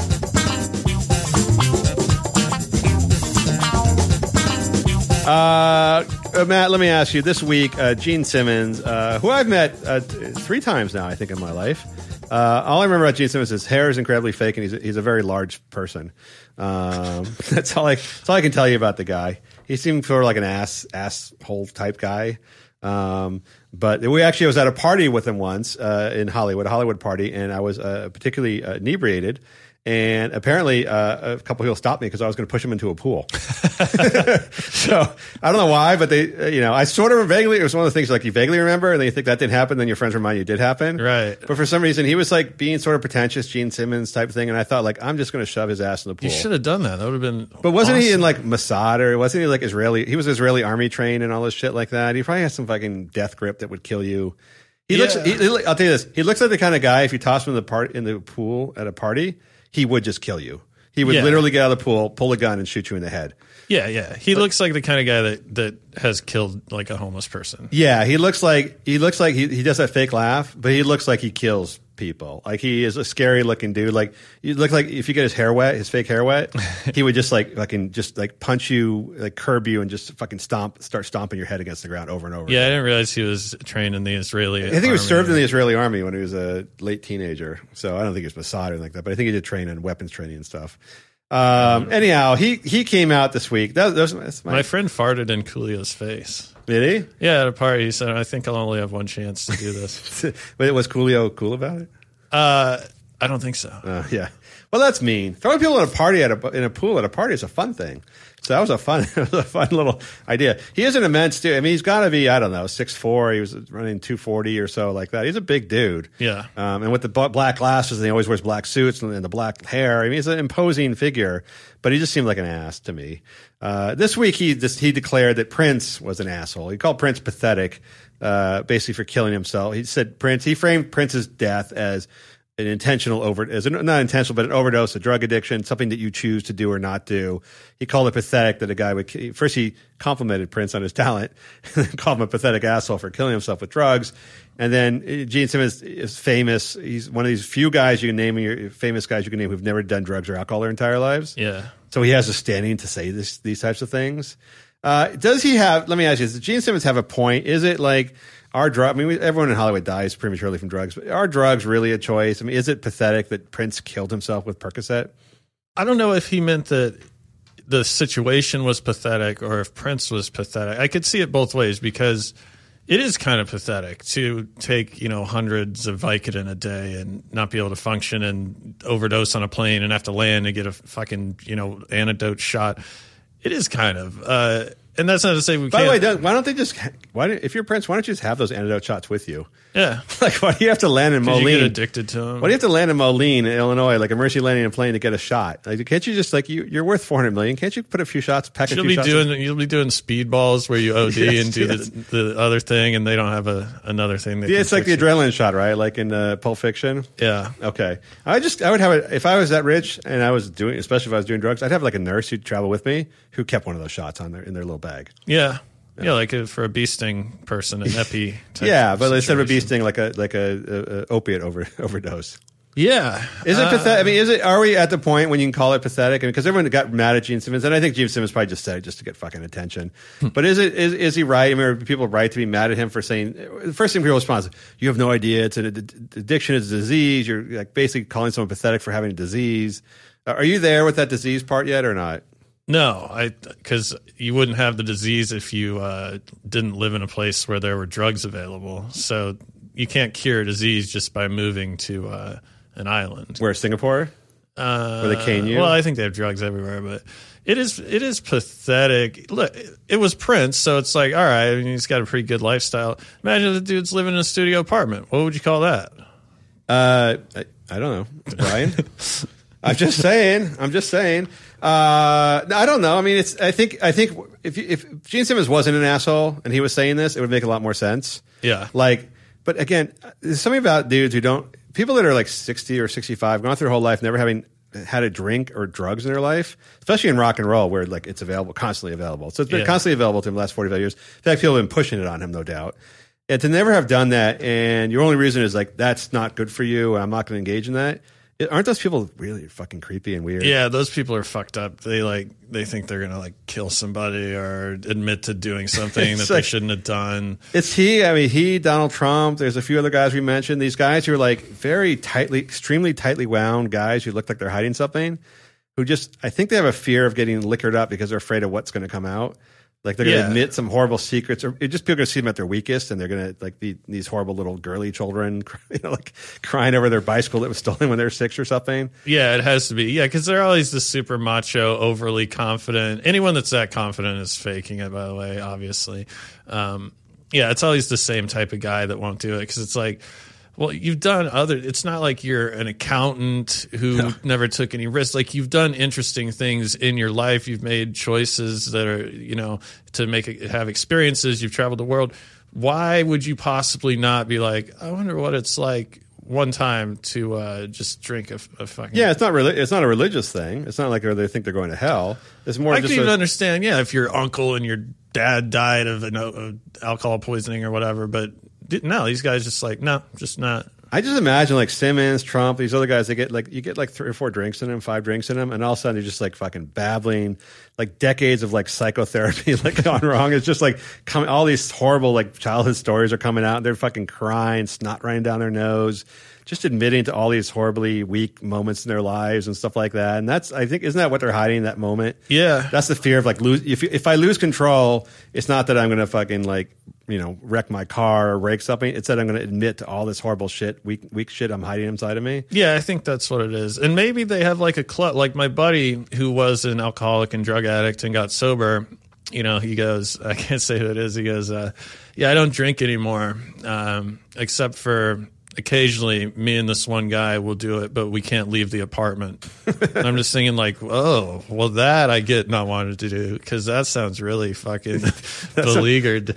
Uh, uh, Matt, let me ask you. This week, uh, Gene Simmons, uh, who I've met uh, t- three times now, I think, in my life. Uh, all I remember about Gene Simmons is his hair is incredibly fake, and he's a, he's a very large person. Um, that's all I that's all I can tell you about the guy. He seemed sort of like an ass asshole type guy. Um, but we actually I was at a party with him once uh, in Hollywood, a Hollywood party, and I was uh, particularly uh, inebriated. And apparently, uh, a couple people stopped me because I was going to push him into a pool. so I don't know why, but they, uh, you know, I sort of vaguely. It was one of the things like you vaguely remember, and then you think that didn't happen. Then your friends remind you it did happen, Right. But for some reason, he was like being sort of pretentious, Gene Simmons type thing, and I thought like I'm just going to shove his ass in the pool. You should have done that. That would have been. But wasn't he in like Mossad or wasn't he like Israeli? He was Israeli army trained and all this shit like that. He probably has some fucking death grip that would kill you. He looks. Yeah. He, he- I'll tell you this. He looks like the kind of guy. If you toss him in the part in the pool at a party, he would just kill you. He would Yeah. literally get out of the pool, pull a gun, and shoot you in the head. Yeah, yeah. He looks like the kind of guy that that has killed like a homeless person. Yeah, he looks like he looks like he, he does that fake laugh, but he looks like he kills people. Like he is a scary looking dude. Like you look like if you get his hair wet, his fake hair wet, he would just like fucking just like punch you, like curb you, and just fucking stomp, start stomping your head against the ground over and over. Yeah, I didn't realize he was trained in the Israeli. I think he was served in the Israeli army when he was a late teenager. So I don't think he was Mossad or anything like that, but I think he did train in weapons training and stuff. Um, anyhow, he he came out this week. That, that was, that's my, My friend farted in Coolio's face. Did Yeah, at a party, he said, "I think I'll only have one chance to do this." he? but was Coolio cool about it? uh, I don't think so. Uh, yeah. Well, that's mean. Throwing people in a party at a in a pool at a party is a fun thing. So that was a fun, was a fun little idea. He is an immense dude. I mean, he's got to be I don't know six four. He was running two forty or so like that. He's a big dude. Yeah. Um, and with the black glasses, and he always wears black suits and, and the black hair. I mean, he's an imposing figure, but he just seemed like an ass to me. Uh, this week, he just, he declared that Prince was an asshole. He called Prince pathetic, uh, basically for killing himself. He said Prince. He framed Prince's death as an intentional over as not intentional, but an overdose, a drug addiction, something that you choose to do or not do. He called it pathetic that a guy would first he complimented Prince on his talent, and then called him a pathetic asshole for killing himself with drugs. And then uh, Gene Simmons is famous. He's one of these few guys you can name, your famous guys you can name who've never done drugs or alcohol their entire lives. Yeah. So he has a standing to say this, these types of things. Uh, does he have? Let me ask you: Does Gene Simmons have a point? Is it like our drug? I mean, everyone in Hollywood dies prematurely from drugs, but are drugs really a choice? I mean, is it pathetic that Prince killed himself with Percocet? I don't know if he meant that the situation was pathetic or if Prince was pathetic. I could see it both ways because it is kind of pathetic to take, you know, hundreds of Vicodin a day and not be able to function and overdose on a plane and have to land and get a fucking, you know, antidote shot. It is kind of. Uh, and that's not to say we By can't. By the way, why don't they just? Why don't, if you're Prince, why don't you just have those antidote shots with you? yeah. Like, why do you have to land in Did you get Moline? addicted to them? Why do you have to land in Moline, Illinois, like a mercy landing a plane to get a shot? Like, can't you just like you? You're worth four hundred million. Can't you put a few shots, pack a You'll few be shots? doing you'll be doing speedballs where you OD Yes, and do yes. the, the other thing, and they don't have a another thing. Yeah, it's like the adrenaline shot, right? Like in uh, Pulp Fiction. yeah. Okay, I just I would have it if I was that rich and I was doing, especially if I was doing drugs. I'd have like a nurse who'd travel with me who kept one of those shots on their in their little bag. Yeah. Yeah, like uh, for a bee sting person, an epi. Type Yeah, but instead of a bee sting, like a like a, a, a opiate over overdose. Yeah, Is it Uh, pathetic? I mean, is it? Are we at the point when you can call it pathetic? I mean, because everyone got mad at Gene Simmons, and I think Gene Simmons probably just said it just to get fucking attention. Hmm. but is it? Is, is he right? I mean, are people right to be mad at him for saying the first thing people respond is, "You have no idea. It's an addiction. It's a disease. You're like basically calling someone pathetic for having a disease." Are you there with that disease part yet, or not? No, I because you wouldn't have the disease if you uh, didn't live in a place where there were drugs available. So you can't cure a disease just by moving to uh, an island. Where Singapore? Uh, Where they cane you? Well, I think they have drugs everywhere, but it is it is pathetic. Look, it was Prince, so it's like, all right, I mean, he's got a pretty good lifestyle. Imagine the dude's living in a studio apartment. What would you call that? Uh, I, I don't know, Brian. I'm just saying. I'm just saying. Uh, I don't know. I mean, it's. I think. I think if if Gene Simmons wasn't an asshole and he was saying this, it would make a lot more sense. Yeah. Like, but again, there's something about dudes who don't. People that are like 60 or 65, gone through their whole life, never having had a drink or drugs in their life, especially in rock and roll, where like it's available, constantly available. So it's been Yeah. constantly available to him the last 45 years. In fact, people have been pushing it on him, no doubt. And to never have done that, and your only reason is like that's not good for you, and I'm not going to engage in that. Aren't those people really fucking creepy and weird? Yeah, those people are fucked up. They like they think they're gonna like kill somebody or admit to doing something that like- they shouldn't have done. It's he. I mean, he, Donald Trump. There's a few other guys we mentioned. These guys who are like very tightly, extremely tightly wound guys who look like they're hiding something. Who just, I think they have a fear of getting liquored up because they're afraid of what's going to come out. Like they're going to Yeah. admit some horrible secrets, or just people are going to see them at their weakest, and they're going to like be these horrible little girly children, you know, like crying over their bicycle that was stolen when they were six or something. Yeah, it has to be. Yeah, because they're always the super macho, overly confident. Anyone that's that confident is faking it. By the way, obviously. Um, yeah, it's always the same type of guy that won't do it because it's like. Well, you've done other. It's not like you're an accountant who never took any risks. Like you've done interesting things in your life. You've made choices that are, you know, to make it, have experiences. You've traveled the world. Why would you possibly not be like? I wonder what it's like one time to uh, just drink a, a fucking Yeah, it's not really, it's not a religious thing. It's not like they think they're going to hell. It's more I just can even a- understand, yeah, if your uncle and your dad died of an, of alcohol poisoning or whatever, but no, these guys just like, no, just not. I just imagine like Simmons, Trump, these other guys. They get like you get like three or four drinks in them, five drinks in them, and all of a sudden they're just like fucking babbling, like decades of like psychotherapy like gone wrong. It's just like coming. All these horrible like childhood stories are coming out. And they're fucking crying, snot running down their nose, just admitting to all these horribly weak moments in their lives and stuff like that. And that's I think isn't that what they're hiding in that moment? Yeah. that's the fear of like lose. If if I lose control, it's not that I'm gonna fucking like you know wreck my car or break something. It's that I'm gonna admit to all this horrible shit, weak weak shit I'm hiding inside of me. Yeah, I think that's what it is. And maybe they have like a club. Like my buddy who was an alcoholic and drug addict and got sober, you know, he goes, I can't say who it is. He goes, uh, Yeah, I don't drink anymore, um, except for occasionally me and this one guy will do it, but we can't leave the apartment. I'm just thinking, like, oh, well, that I get not wanting to do because that sounds really fucking beleaguered.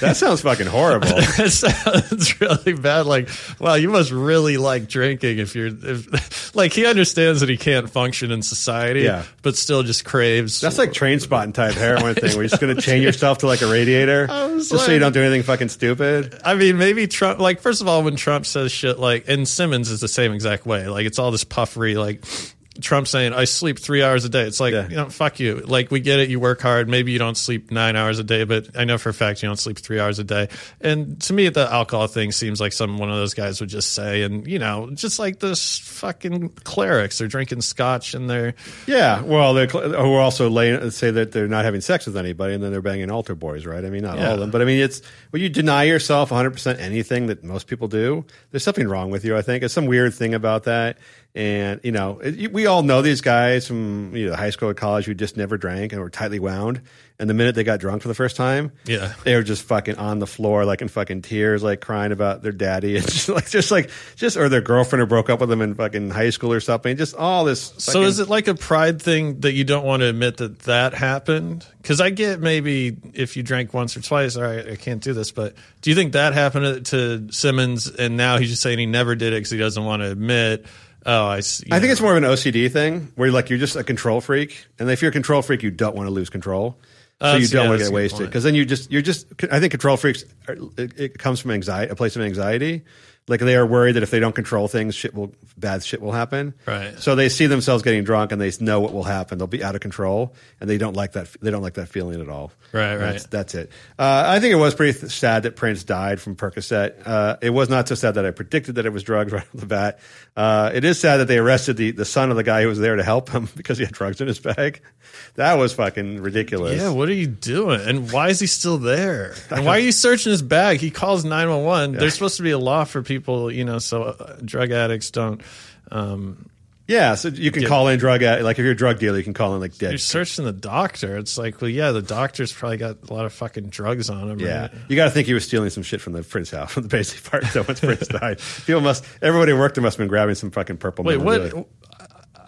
That sounds fucking horrible. That sounds really bad. Like, wow, you must really like drinking if you're if, like he understands that he can't function in society, Yeah. but still just craves. That's like Trainspotting type heroin thing where you're just going to chain yourself to like a radiator just so you don't do anything fucking stupid. I mean, maybe Trump. Like, first of all, when Trump says shit like, and Simmons is the same exact way. Like, it's all this puffery. Like, Trump saying, "I sleep three hours a day." It's like, Yeah. you know, fuck you. Like, we get it. You work hard. Maybe you don't sleep nine hours a day, but I know for a fact you don't sleep three hours a day. And to me, the alcohol thing seems like some one of those guys would just say. And you know, just like this fucking clerics, they're drinking scotch and they're Yeah, well, they're cl- who also lay, say that they're not having sex with anybody, and then they're banging altar boys, right? I mean, not all of them, but I mean, it's when you deny yourself 100 percent anything that most people do. There's something wrong with you. I think it's some weird thing about that. And you know, it, we all know these guys from you know high school or college who just never drank and were tightly wound. And the minute they got drunk for the first time, Yeah. they were just fucking on the floor, like in fucking tears, like crying about their daddy, and just like just like just or their girlfriend or broke up with them in fucking high school or something. Just all this. So is it like a pride thing that you don't want to admit that that happened? Because I get maybe if you drank once or twice, all right, I can't do this. But do you think that happened to Simmons, and now he's just saying he never did it because he doesn't want to admit? Oh, I. you I think it's more of an OCD thing where like you're just a control freak, and if you're a control freak, you don't want to lose control, so Uh, you don't yeah, want to get wasted because then you just you're just. I think control freaks are, it, it comes from anxiety, a place of anxiety. Like they are worried that if they don't control things, shit will bad shit will happen. Right. So they see themselves getting drunk and they know what will happen. They'll be out of control, and they don't like that. They don't like that feeling at all. Right, right. That's, that's it. Uh, I think it was pretty th- sad that Prince died from Percocet. Uh, it was not so sad that I predicted that it was drugs right off the bat. Uh, it is sad that they arrested the, the son of the guy who was there to help him because he had drugs in his bag. That was fucking ridiculous. Yeah, what are you doing? And why is he still there? And why are you searching his bag? He calls 911. There's supposed to be a law for people, you know, so uh, drug addicts don't. Um, Yeah, so you can Yeah. call in drug ad- like if you're a drug dealer, you can call in like dead. you're searching the doctor. It's like, well, yeah, the doctor's probably got a lot of fucking drugs on him. Yeah, right? you got to think he was stealing some shit from the Prince house, from the basic part. So once Prince died, people must everybody who worked there must have been grabbing some fucking purple. Wait, what?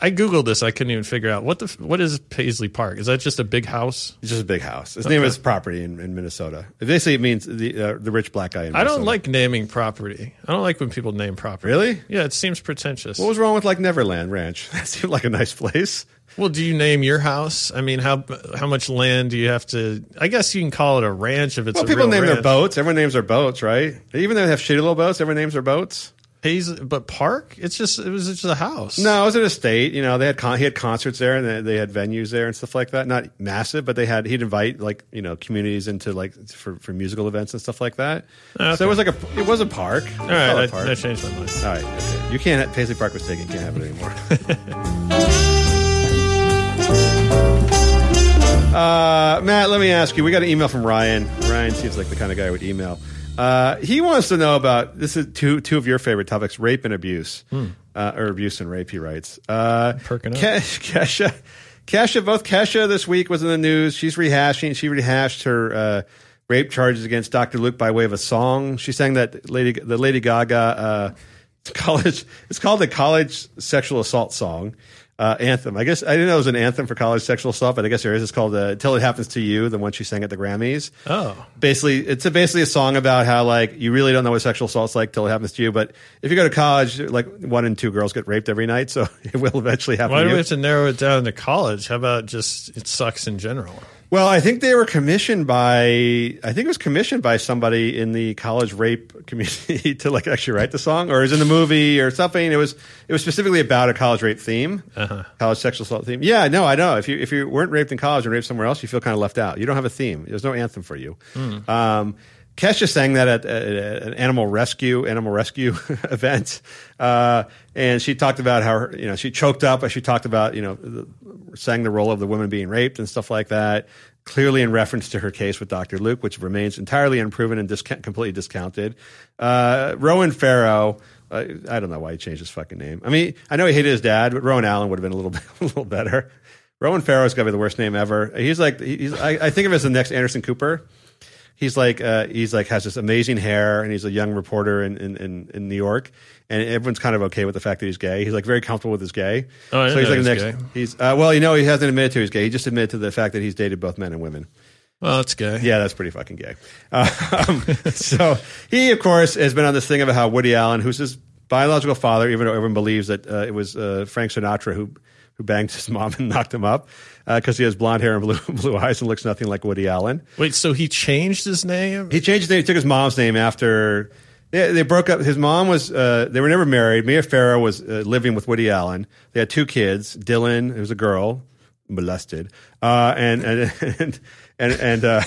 I googled this. I couldn't even figure out what the what is Paisley Park. Is that just a big house? It's just a big house. His name is property in, in Minnesota. Basically, it means the uh, the rich black guy in I don't like naming property. I don't like when people name property. Really? Yeah, it seems pretentious. What was wrong with like Neverland Ranch? That seemed like a nice place. Well, do you name your house? I mean, how how much land do you have to? I guess you can call it a ranch if it's Well, people name their boats. Everyone names their boats, right? Even though they have shitty little boats, everyone names their boats. Paisley, but park? It's just it was just a house. No, it was at a state. You know, they had con- he had concerts there, and they, they had venues there and stuff like that. Not massive, but they had he'd invite like you know communities into like for, for musical events and stuff like that. Okay. So it was like a it was a park. All right, I, park. I changed my mind. All right, okay. You can't. Paisley Park was taken. Can't have it anymore. uh, Matt, let me ask you. We got an email from Ryan. Ryan seems like the kind of guy who would email. Uh, he wants to know about this is two two of your favorite topics: rape and abuse, uh, or abuse and rape. He writes. Uh, Perking up. Ke- Kesha, Kesha, both Kesha this week was in the news. She's rehashing. She rehashed her uh, rape charges against Dr. Luke by way of a song. She sang that Lady the Lady Gaga uh, college. It's called the college sexual assault song. Uh, anthem. I guess I didn't know it was an anthem for college sexual assault, but I guess there is. It's called uh, "Till It Happens to You," the one she sang at the Grammys Oh, basically it's a, basically a song about how like you really don't know what sexual assault's like till it happens to you but if you go to college like one in two girls get raped every night so it will eventually happen why do you we have to narrow it down to college? How about just it sucks in general? Well, I think they were commissioned by. I think it was commissioned by somebody in the college rape community to like actually write the song, or is in the movie or something. It was it was specifically about a college rape theme, Uh-huh. college sexual assault theme. Yeah, no, I know. If you if you weren't raped in college and raped somewhere else, you feel kind of left out. You don't have a theme. There's no anthem for you. Hmm. Um, Kesha sang that at, at, an animal rescue animal rescue event, uh, and she talked about how her, you know she choked up as she talked about you know the, sang the role of the women being raped and stuff like that. Clearly in reference to her case with Dr. Luke, which remains entirely unproven and disca- completely discounted. Uh, Ronan Farrow. I don't know why he changed his fucking name. I mean, I know he hated his dad, but Ronan Allen would have been a little bit, a little better. Ronan Farrow's got to be the worst name ever. He's like, he's, I, I think of him as the next Anderson Cooper he's like uh, he's like has this amazing hair and he's a young reporter in, in, in, in New York and everyone's kind of okay with the fact that he's gay. He's like very comfortable with his gay. Oh, didn't he's like the next. gay. He's uh, well, you know, he hasn't admitted to he's gay. He just admitted to the fact that he's dated both men and women. Well, that's gay. Yeah, that's pretty fucking gay. Um, so he, of course, has been on this thing about how Woody Allen, who's his biological father, even though everyone believes that uh, it was uh, Frank Sinatra who who banged his mom and knocked him up because he has blonde hair and blue blue eyes and looks nothing like Woody Allen. Wait, so he changed his name? He changed his name. He took his mom's name after they, they broke up. His mom was uh, they were never married. Mia Farrow was uh, living with Woody Allen. They had two kids. Dylan, who was a girl, molested, uh, and and and and and, uh,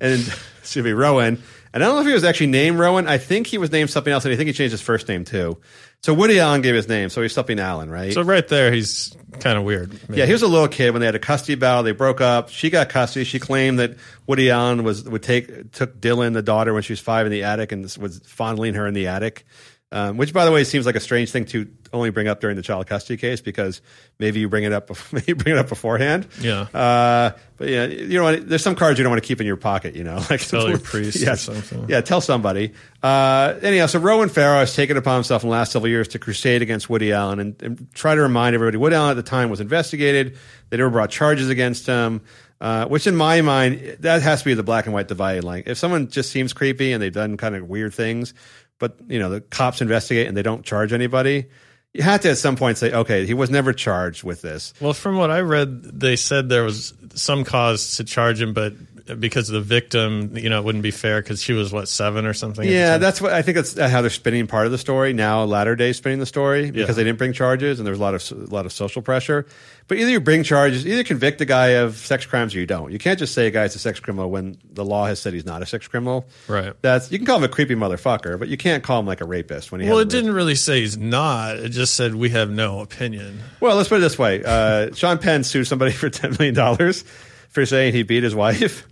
and excuse me, Ronan. And I don't know if he was actually named Ronan. I think he was named something else, and I think he changed his first name too. So Woody Allen gave his name, so he's something Allen, right? so right there, he's kind of weird. Yeah, he was a little kid when they had a custody battle. They broke up. She got custody. She claimed that Woody Allen was would take took Dylan, the daughter, when she was five in the attic and was fondling her in the attic. Um, which, by the way, seems like a strange thing to only bring up during the child custody case because maybe you bring it up, maybe you bring it up beforehand. Yeah. Uh, but yeah, you know, there's some cards you don't want to keep in your pocket. You know, like Tell your priest or yeah, something. Yeah, tell somebody. Uh, anyhow, so Ronan Farrow has taken upon himself in the last several years to crusade against Woody Allen and, and try to remind everybody Woody Allen at the time was investigated. They never brought charges against him. Uh, which in my mind, that has to be the black and white dividing line. If someone just seems creepy and they've done kind of weird things, but you know the cops investigate and they don't charge anybody, you have to at some point say, okay, he was never charged with this. Well, from what I read, they said there was some cause to charge him, but because of the victim, you know, it wouldn't be fair because she was what seven or something. Yeah, that's what I think. That's how they're spinning part of the story now. Latter day spinning the story because Yeah. they didn't bring charges and there was a lot of a lot of social pressure. But either you bring charges, either convict a guy of sex crimes or you don't. You can't just say a guy's a sex criminal when the law has said he's not a sex criminal. Right. That's you can call him a creepy motherfucker, but you can't call him like a rapist when he. Well, it didn't really say he's not. It just said we have no opinion. Well, let's put it this way: uh, Sean Penn sued somebody for ten million dollars for saying he beat his wife,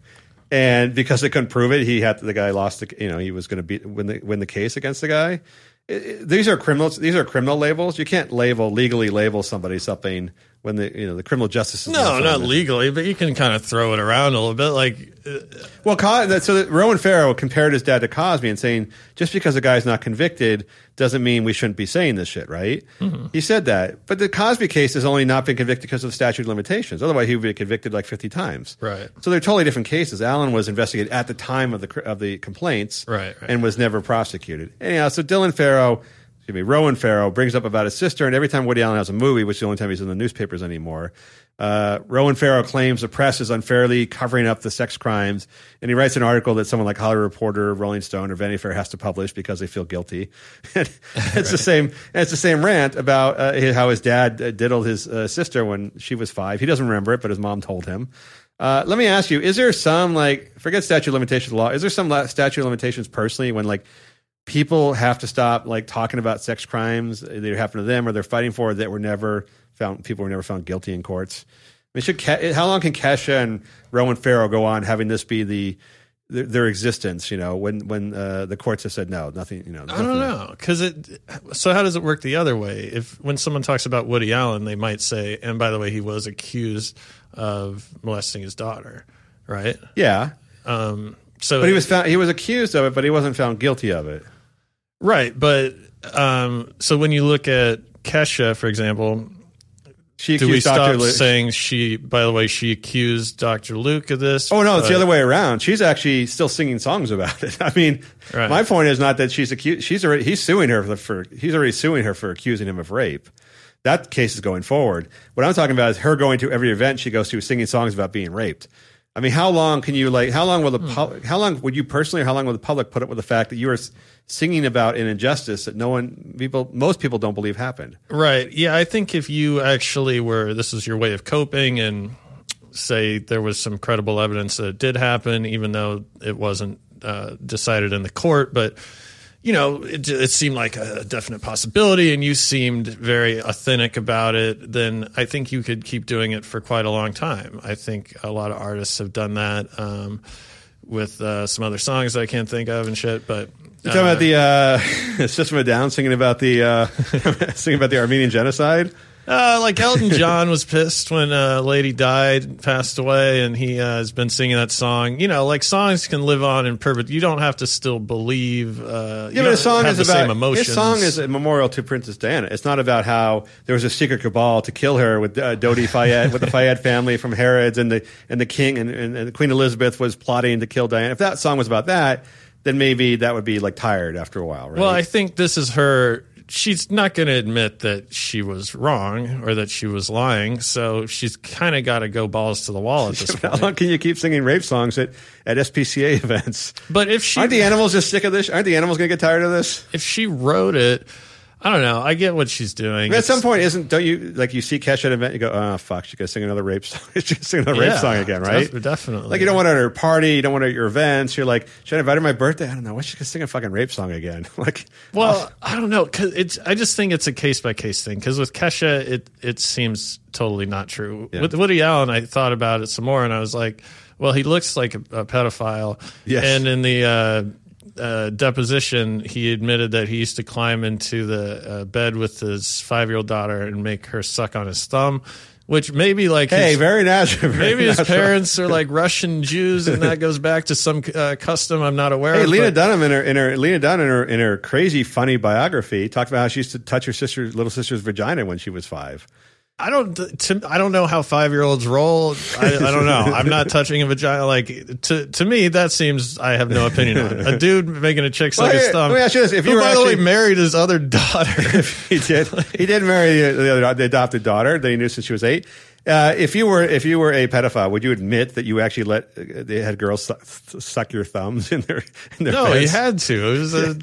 and because they couldn't prove it, he had the guy lost. The, you know, he was going to beat win the win the case against the guy. It- it- these are criminals. These are criminal labels. You can't label legally label somebody something when the you know the criminal justice system. No, is not it. legally, but you can kind of throw it around a little bit. Like, uh, Well, so that Ronan Farrow compared his dad to Cosby and saying just because a guy's not convicted doesn't mean we shouldn't be saying this shit, right? Mm-hmm. He said that, but the Cosby case has only not been convicted because of the statute of limitations. Otherwise, he would be convicted like fifty times. Right. So they're totally different cases. Allen was investigated at the time of the of the complaints, Right, right. and was never prosecuted. Anyhow, so Dylan Farrow. Excuse me, Ronan Farrow brings up about his sister, and every time Woody Allen has a movie, which is the only time he's in the newspapers anymore, uh, Ronan Farrow claims the press is unfairly covering up the sex crimes, and he writes an article that someone like Hollywood Reporter, Rolling Stone, or Vanity Fair has to publish because they feel guilty. It's the same. It's the same rant about uh, how his dad uh, diddled his uh, sister when she was five. He doesn't remember it, but his mom told him. Uh, let me ask you: Is there some like forget statute of limitations law? Is there some la- statute of limitations personally when like people have to stop like talking about sex crimes that happened to them or they're fighting for that were never found people were never found guilty in courts I mean, should how long can kesha and ronan farrow go on having this be the their, their existence you know when when uh, the courts have said no nothing you know I don't know because it. So how does it work the other way? If when someone talks about Woody Allen, they might say, and by the way, he was accused of molesting his daughter, right? yeah Um, so but he was found he was accused of it but he wasn't found guilty of it right, but um, so when you look at Kesha, for example, she do we accused Dr. stop saying she? By the way, she accused Dr. Luke of this. Oh no, it's the other way around. She's actually still singing songs about it. I mean, Right. my point is not that she's accused. She's already he's suing her for, for he's already suing her for accusing him of rape. That case is going forward. What I'm talking about is her going to every event she goes to, singing songs about being raped. I mean, how long can you like? How long will the Hmm. pub, how long would you personally, or how long will the public put up with the fact that you are singing about an injustice that no one, people, most people don't believe happened? Right. Yeah, I think if you actually were this is your way of coping and say there was some credible evidence that it did happen, even though it wasn't uh, decided in the court, but you know, it, it seemed like a definite possibility, and you seemed very authentic about it. Then I think you could keep doing it for quite a long time. I think a lot of artists have done that um, with uh, some other songs that I can't think of and shit. But You talking about the uh, System of Down singing about the uh, singing about the Armenian genocide? Uh, like Elton John was pissed when a lady died, passed away, and he uh, has been singing that song. You know, like songs can live on in perpetuity. You don't have to still believe. Uh, Yeah, but a song is the about same emotions. his song is a memorial to Princess Diana. It's not about how there was a secret cabal to kill her with uh, Dodi Fayed, with the Fayed family from Harrods, and the and the king and, and, and Queen Elizabeth was plotting to kill Diana. If that song was about that, then maybe that would be like tired after a while, right? Well, I think this is her. She's not going to admit that she was wrong or that she was lying. So she's kind of got to go balls to the wall at this how point. How long can you keep singing rape songs at, at SPCA events? But if she Aren't the animals just sick of this? Aren't the animals going to get tired of this? if she wrote it, I don't know. I get what she's doing. At It's- some point, isn't don't you like you see Kesha at an event? You go, oh fuck, she's gonna sing another rape song. she's gonna sing another rape song again, right? def- definitely. Like you don't want her at her party, you don't want her at your events. You're like, should I invite her to my birthday? I don't know. What's she gonna sing a fucking rape song again? like, Well, I don't know. Cause it's. I just think it's a case by case thing. Because with Kesha, it it seems totally not true. Yeah. With Woody Allen, I thought about it some more, and I was like, well, he looks like a, a pedophile. Yes. And in the uh, uh, deposition, he admitted that he used to climb into the uh, bed with his five year old daughter and make her suck on his thumb. Which maybe like hey, his- very natural. very Maybe his natural. parents are like Russian Jews, and that goes back to some uh, custom I'm not aware Hey, of. Lena but- Dunham in her in her Lena Dunham in her in her crazy funny biography talked about how she used to touch her sister's little sister's vagina when she was five. I don't. To, I don't know how five year olds roll. I, I don't know. I'm not touching a vagina. Like to to me, that seems. I have no opinion on it. A dude making a chick suck Well, his thumb. let me ask you this: If who, you were by the way, actually- married his other daughter. he did. He did marry the, the, other, the adopted daughter that he knew since she was eight. Uh, if you were if you were a pedophile, would you admit that you actually let uh, they had girls su- suck your thumbs in their in their no, he had to. It was a.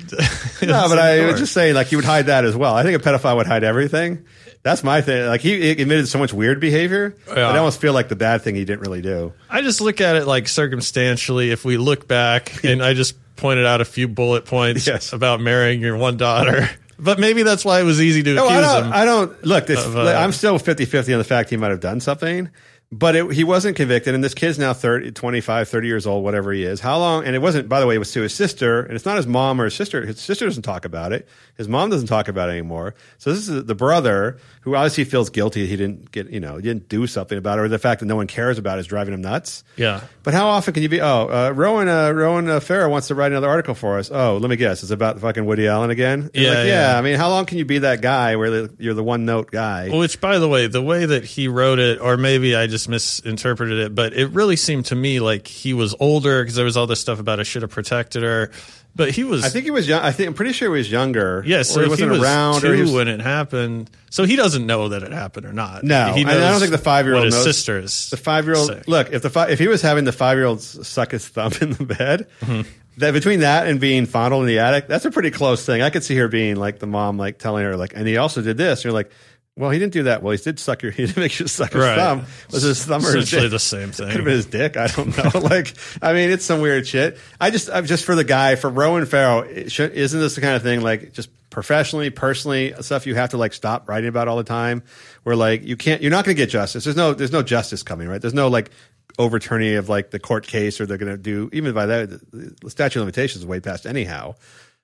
No, but I was just saying, like you would hide that as well. I think a pedophile would hide everything. That's my thing. Like he, admitted so much weird behavior. Yeah. I almost feel like the bad thing he didn't really do. I just look at it like circumstantially. If we look back, and I just pointed out a few bullet points Yes. about marrying your one daughter. But maybe that's why it was easy to No, accuse I don't. him. I don't look. This, of, uh, I'm still 50-50 on the fact he might have done something, but it, he wasn't convicted. And this kid's now 30, 25, 30 years old, whatever he is. How long? And it wasn't. By the way, it was to his sister, and it's not his mom or his sister. His sister doesn't talk about it. His mom doesn't talk about it anymore. So this is the brother who obviously feels guilty. He didn't get. You know, he didn't do something about it, or the fact that no one cares about it is driving him nuts. yeah. But how often can you be? Oh, uh, Ronan uh, Ronan uh, Farrow wants to write another article for us. Oh, let me guess, it's about fucking Woody Allen again. Yeah, like, yeah. yeah. I mean, how long can you be that guy where you're the one note guy? Which, by the way, the way that he wrote it, or maybe I just misinterpreted it, but it really seemed to me like he was older because there was all this stuff about I should have protected her. But he was, I think he was young. I think I'm pretty sure he was younger. yeah. or he wasn't he was around. two or he was, when it happened, so he doesn't know that it happened or not. No, he and I don't think the five-year-old what knows- sister is. the five year old. Look, if the fi- if he was having the five year old suck his thumb in the bed, Mm-hmm. that between that and being fondled in the attic, that's a pretty close thing. I could see her being like the mom, like telling her like, and he also did this. You're like. Well, he didn't do that. Well, he did suck your. He did make you suck his Right. thumb. Was his thumb or his Essentially dick? the same Could have been his dick. I don't know. like, I mean, it's some weird shit. I just, I'm just for the guy, for Ronan Farrow, should, isn't this the kind of thing, like, just professionally, personally, stuff you have to, like, stop writing about all the time? Where, like, you can't, you're not going to get justice. There's no, there's no justice coming, right? There's no, like, overturning of, like, the court case or they're going to do, even by that, the, the statute of limitations is way past anyhow.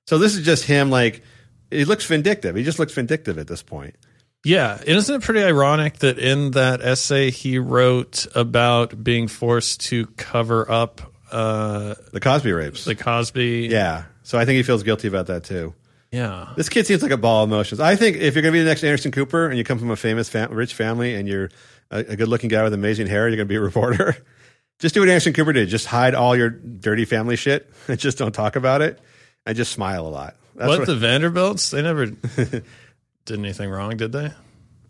So this is just him, like, he looks vindictive. He just looks vindictive at this point. Yeah, and isn't it pretty ironic that in that essay he wrote about being forced to cover up uh, The Cosby rapes. the Cosby? yeah. So I think he feels guilty about that too. yeah. This kid seems like a ball of emotions. I think if you're going to be the next Anderson Cooper and you come from a famous, fam- rich family and you're a, a good-looking guy with amazing hair, you're going to be a reporter. just do what Anderson Cooper did. Just hide all your dirty family shit and just don't talk about it and just smile a lot. That's What, the Vanderbilts? They never did anything wrong, did they?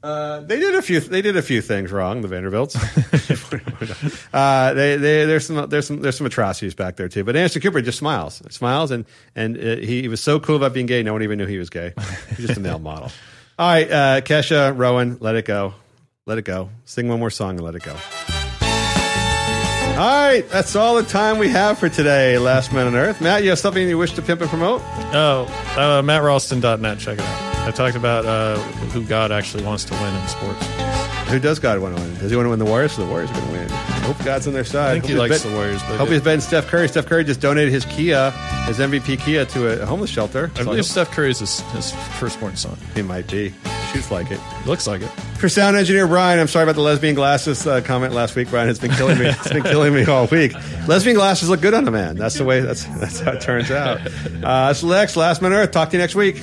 uh, they did a few. They did a few things wrong. The Vanderbilts. uh, they, they, there's some there's some there's some atrocities back there too. But Anderson Cooper just smiles, smiles, and and uh, he, he was so cool about being gay. No one even knew he was gay. He's just a male model. All right, uh, Kesha, Ronan, let it go, let it go. Sing one more song and let it go. All right, that's all the time we have for today. Last Man on Earth. Matt, you have something you wish to pimp and promote? Oh, uh, MattRalston.net. Check it out. I talked about uh, who God actually wants to win in sports. Who does God want to win? Does he want to win the Warriors? So the Warriors are going to win. Hope God's on their side. I think Hope he he's likes bet- the Warriors. But Hope yeah. he's betting Steph Curry. Steph Curry just donated his Kia, his MVP Kia, to a homeless shelter. I So believe Steph Curry's his, his firstborn son. he might be. Shoots like it. Looks like it. For sound engineer Brian, I'm sorry about the lesbian glasses uh, comment last week. Brian, it's been killing me. It's been killing me all week. Lesbian glasses look good on a man. That's the way. That's that's how it turns out. Uh, it's Lex, Last Man on Earth. Talk to you next week.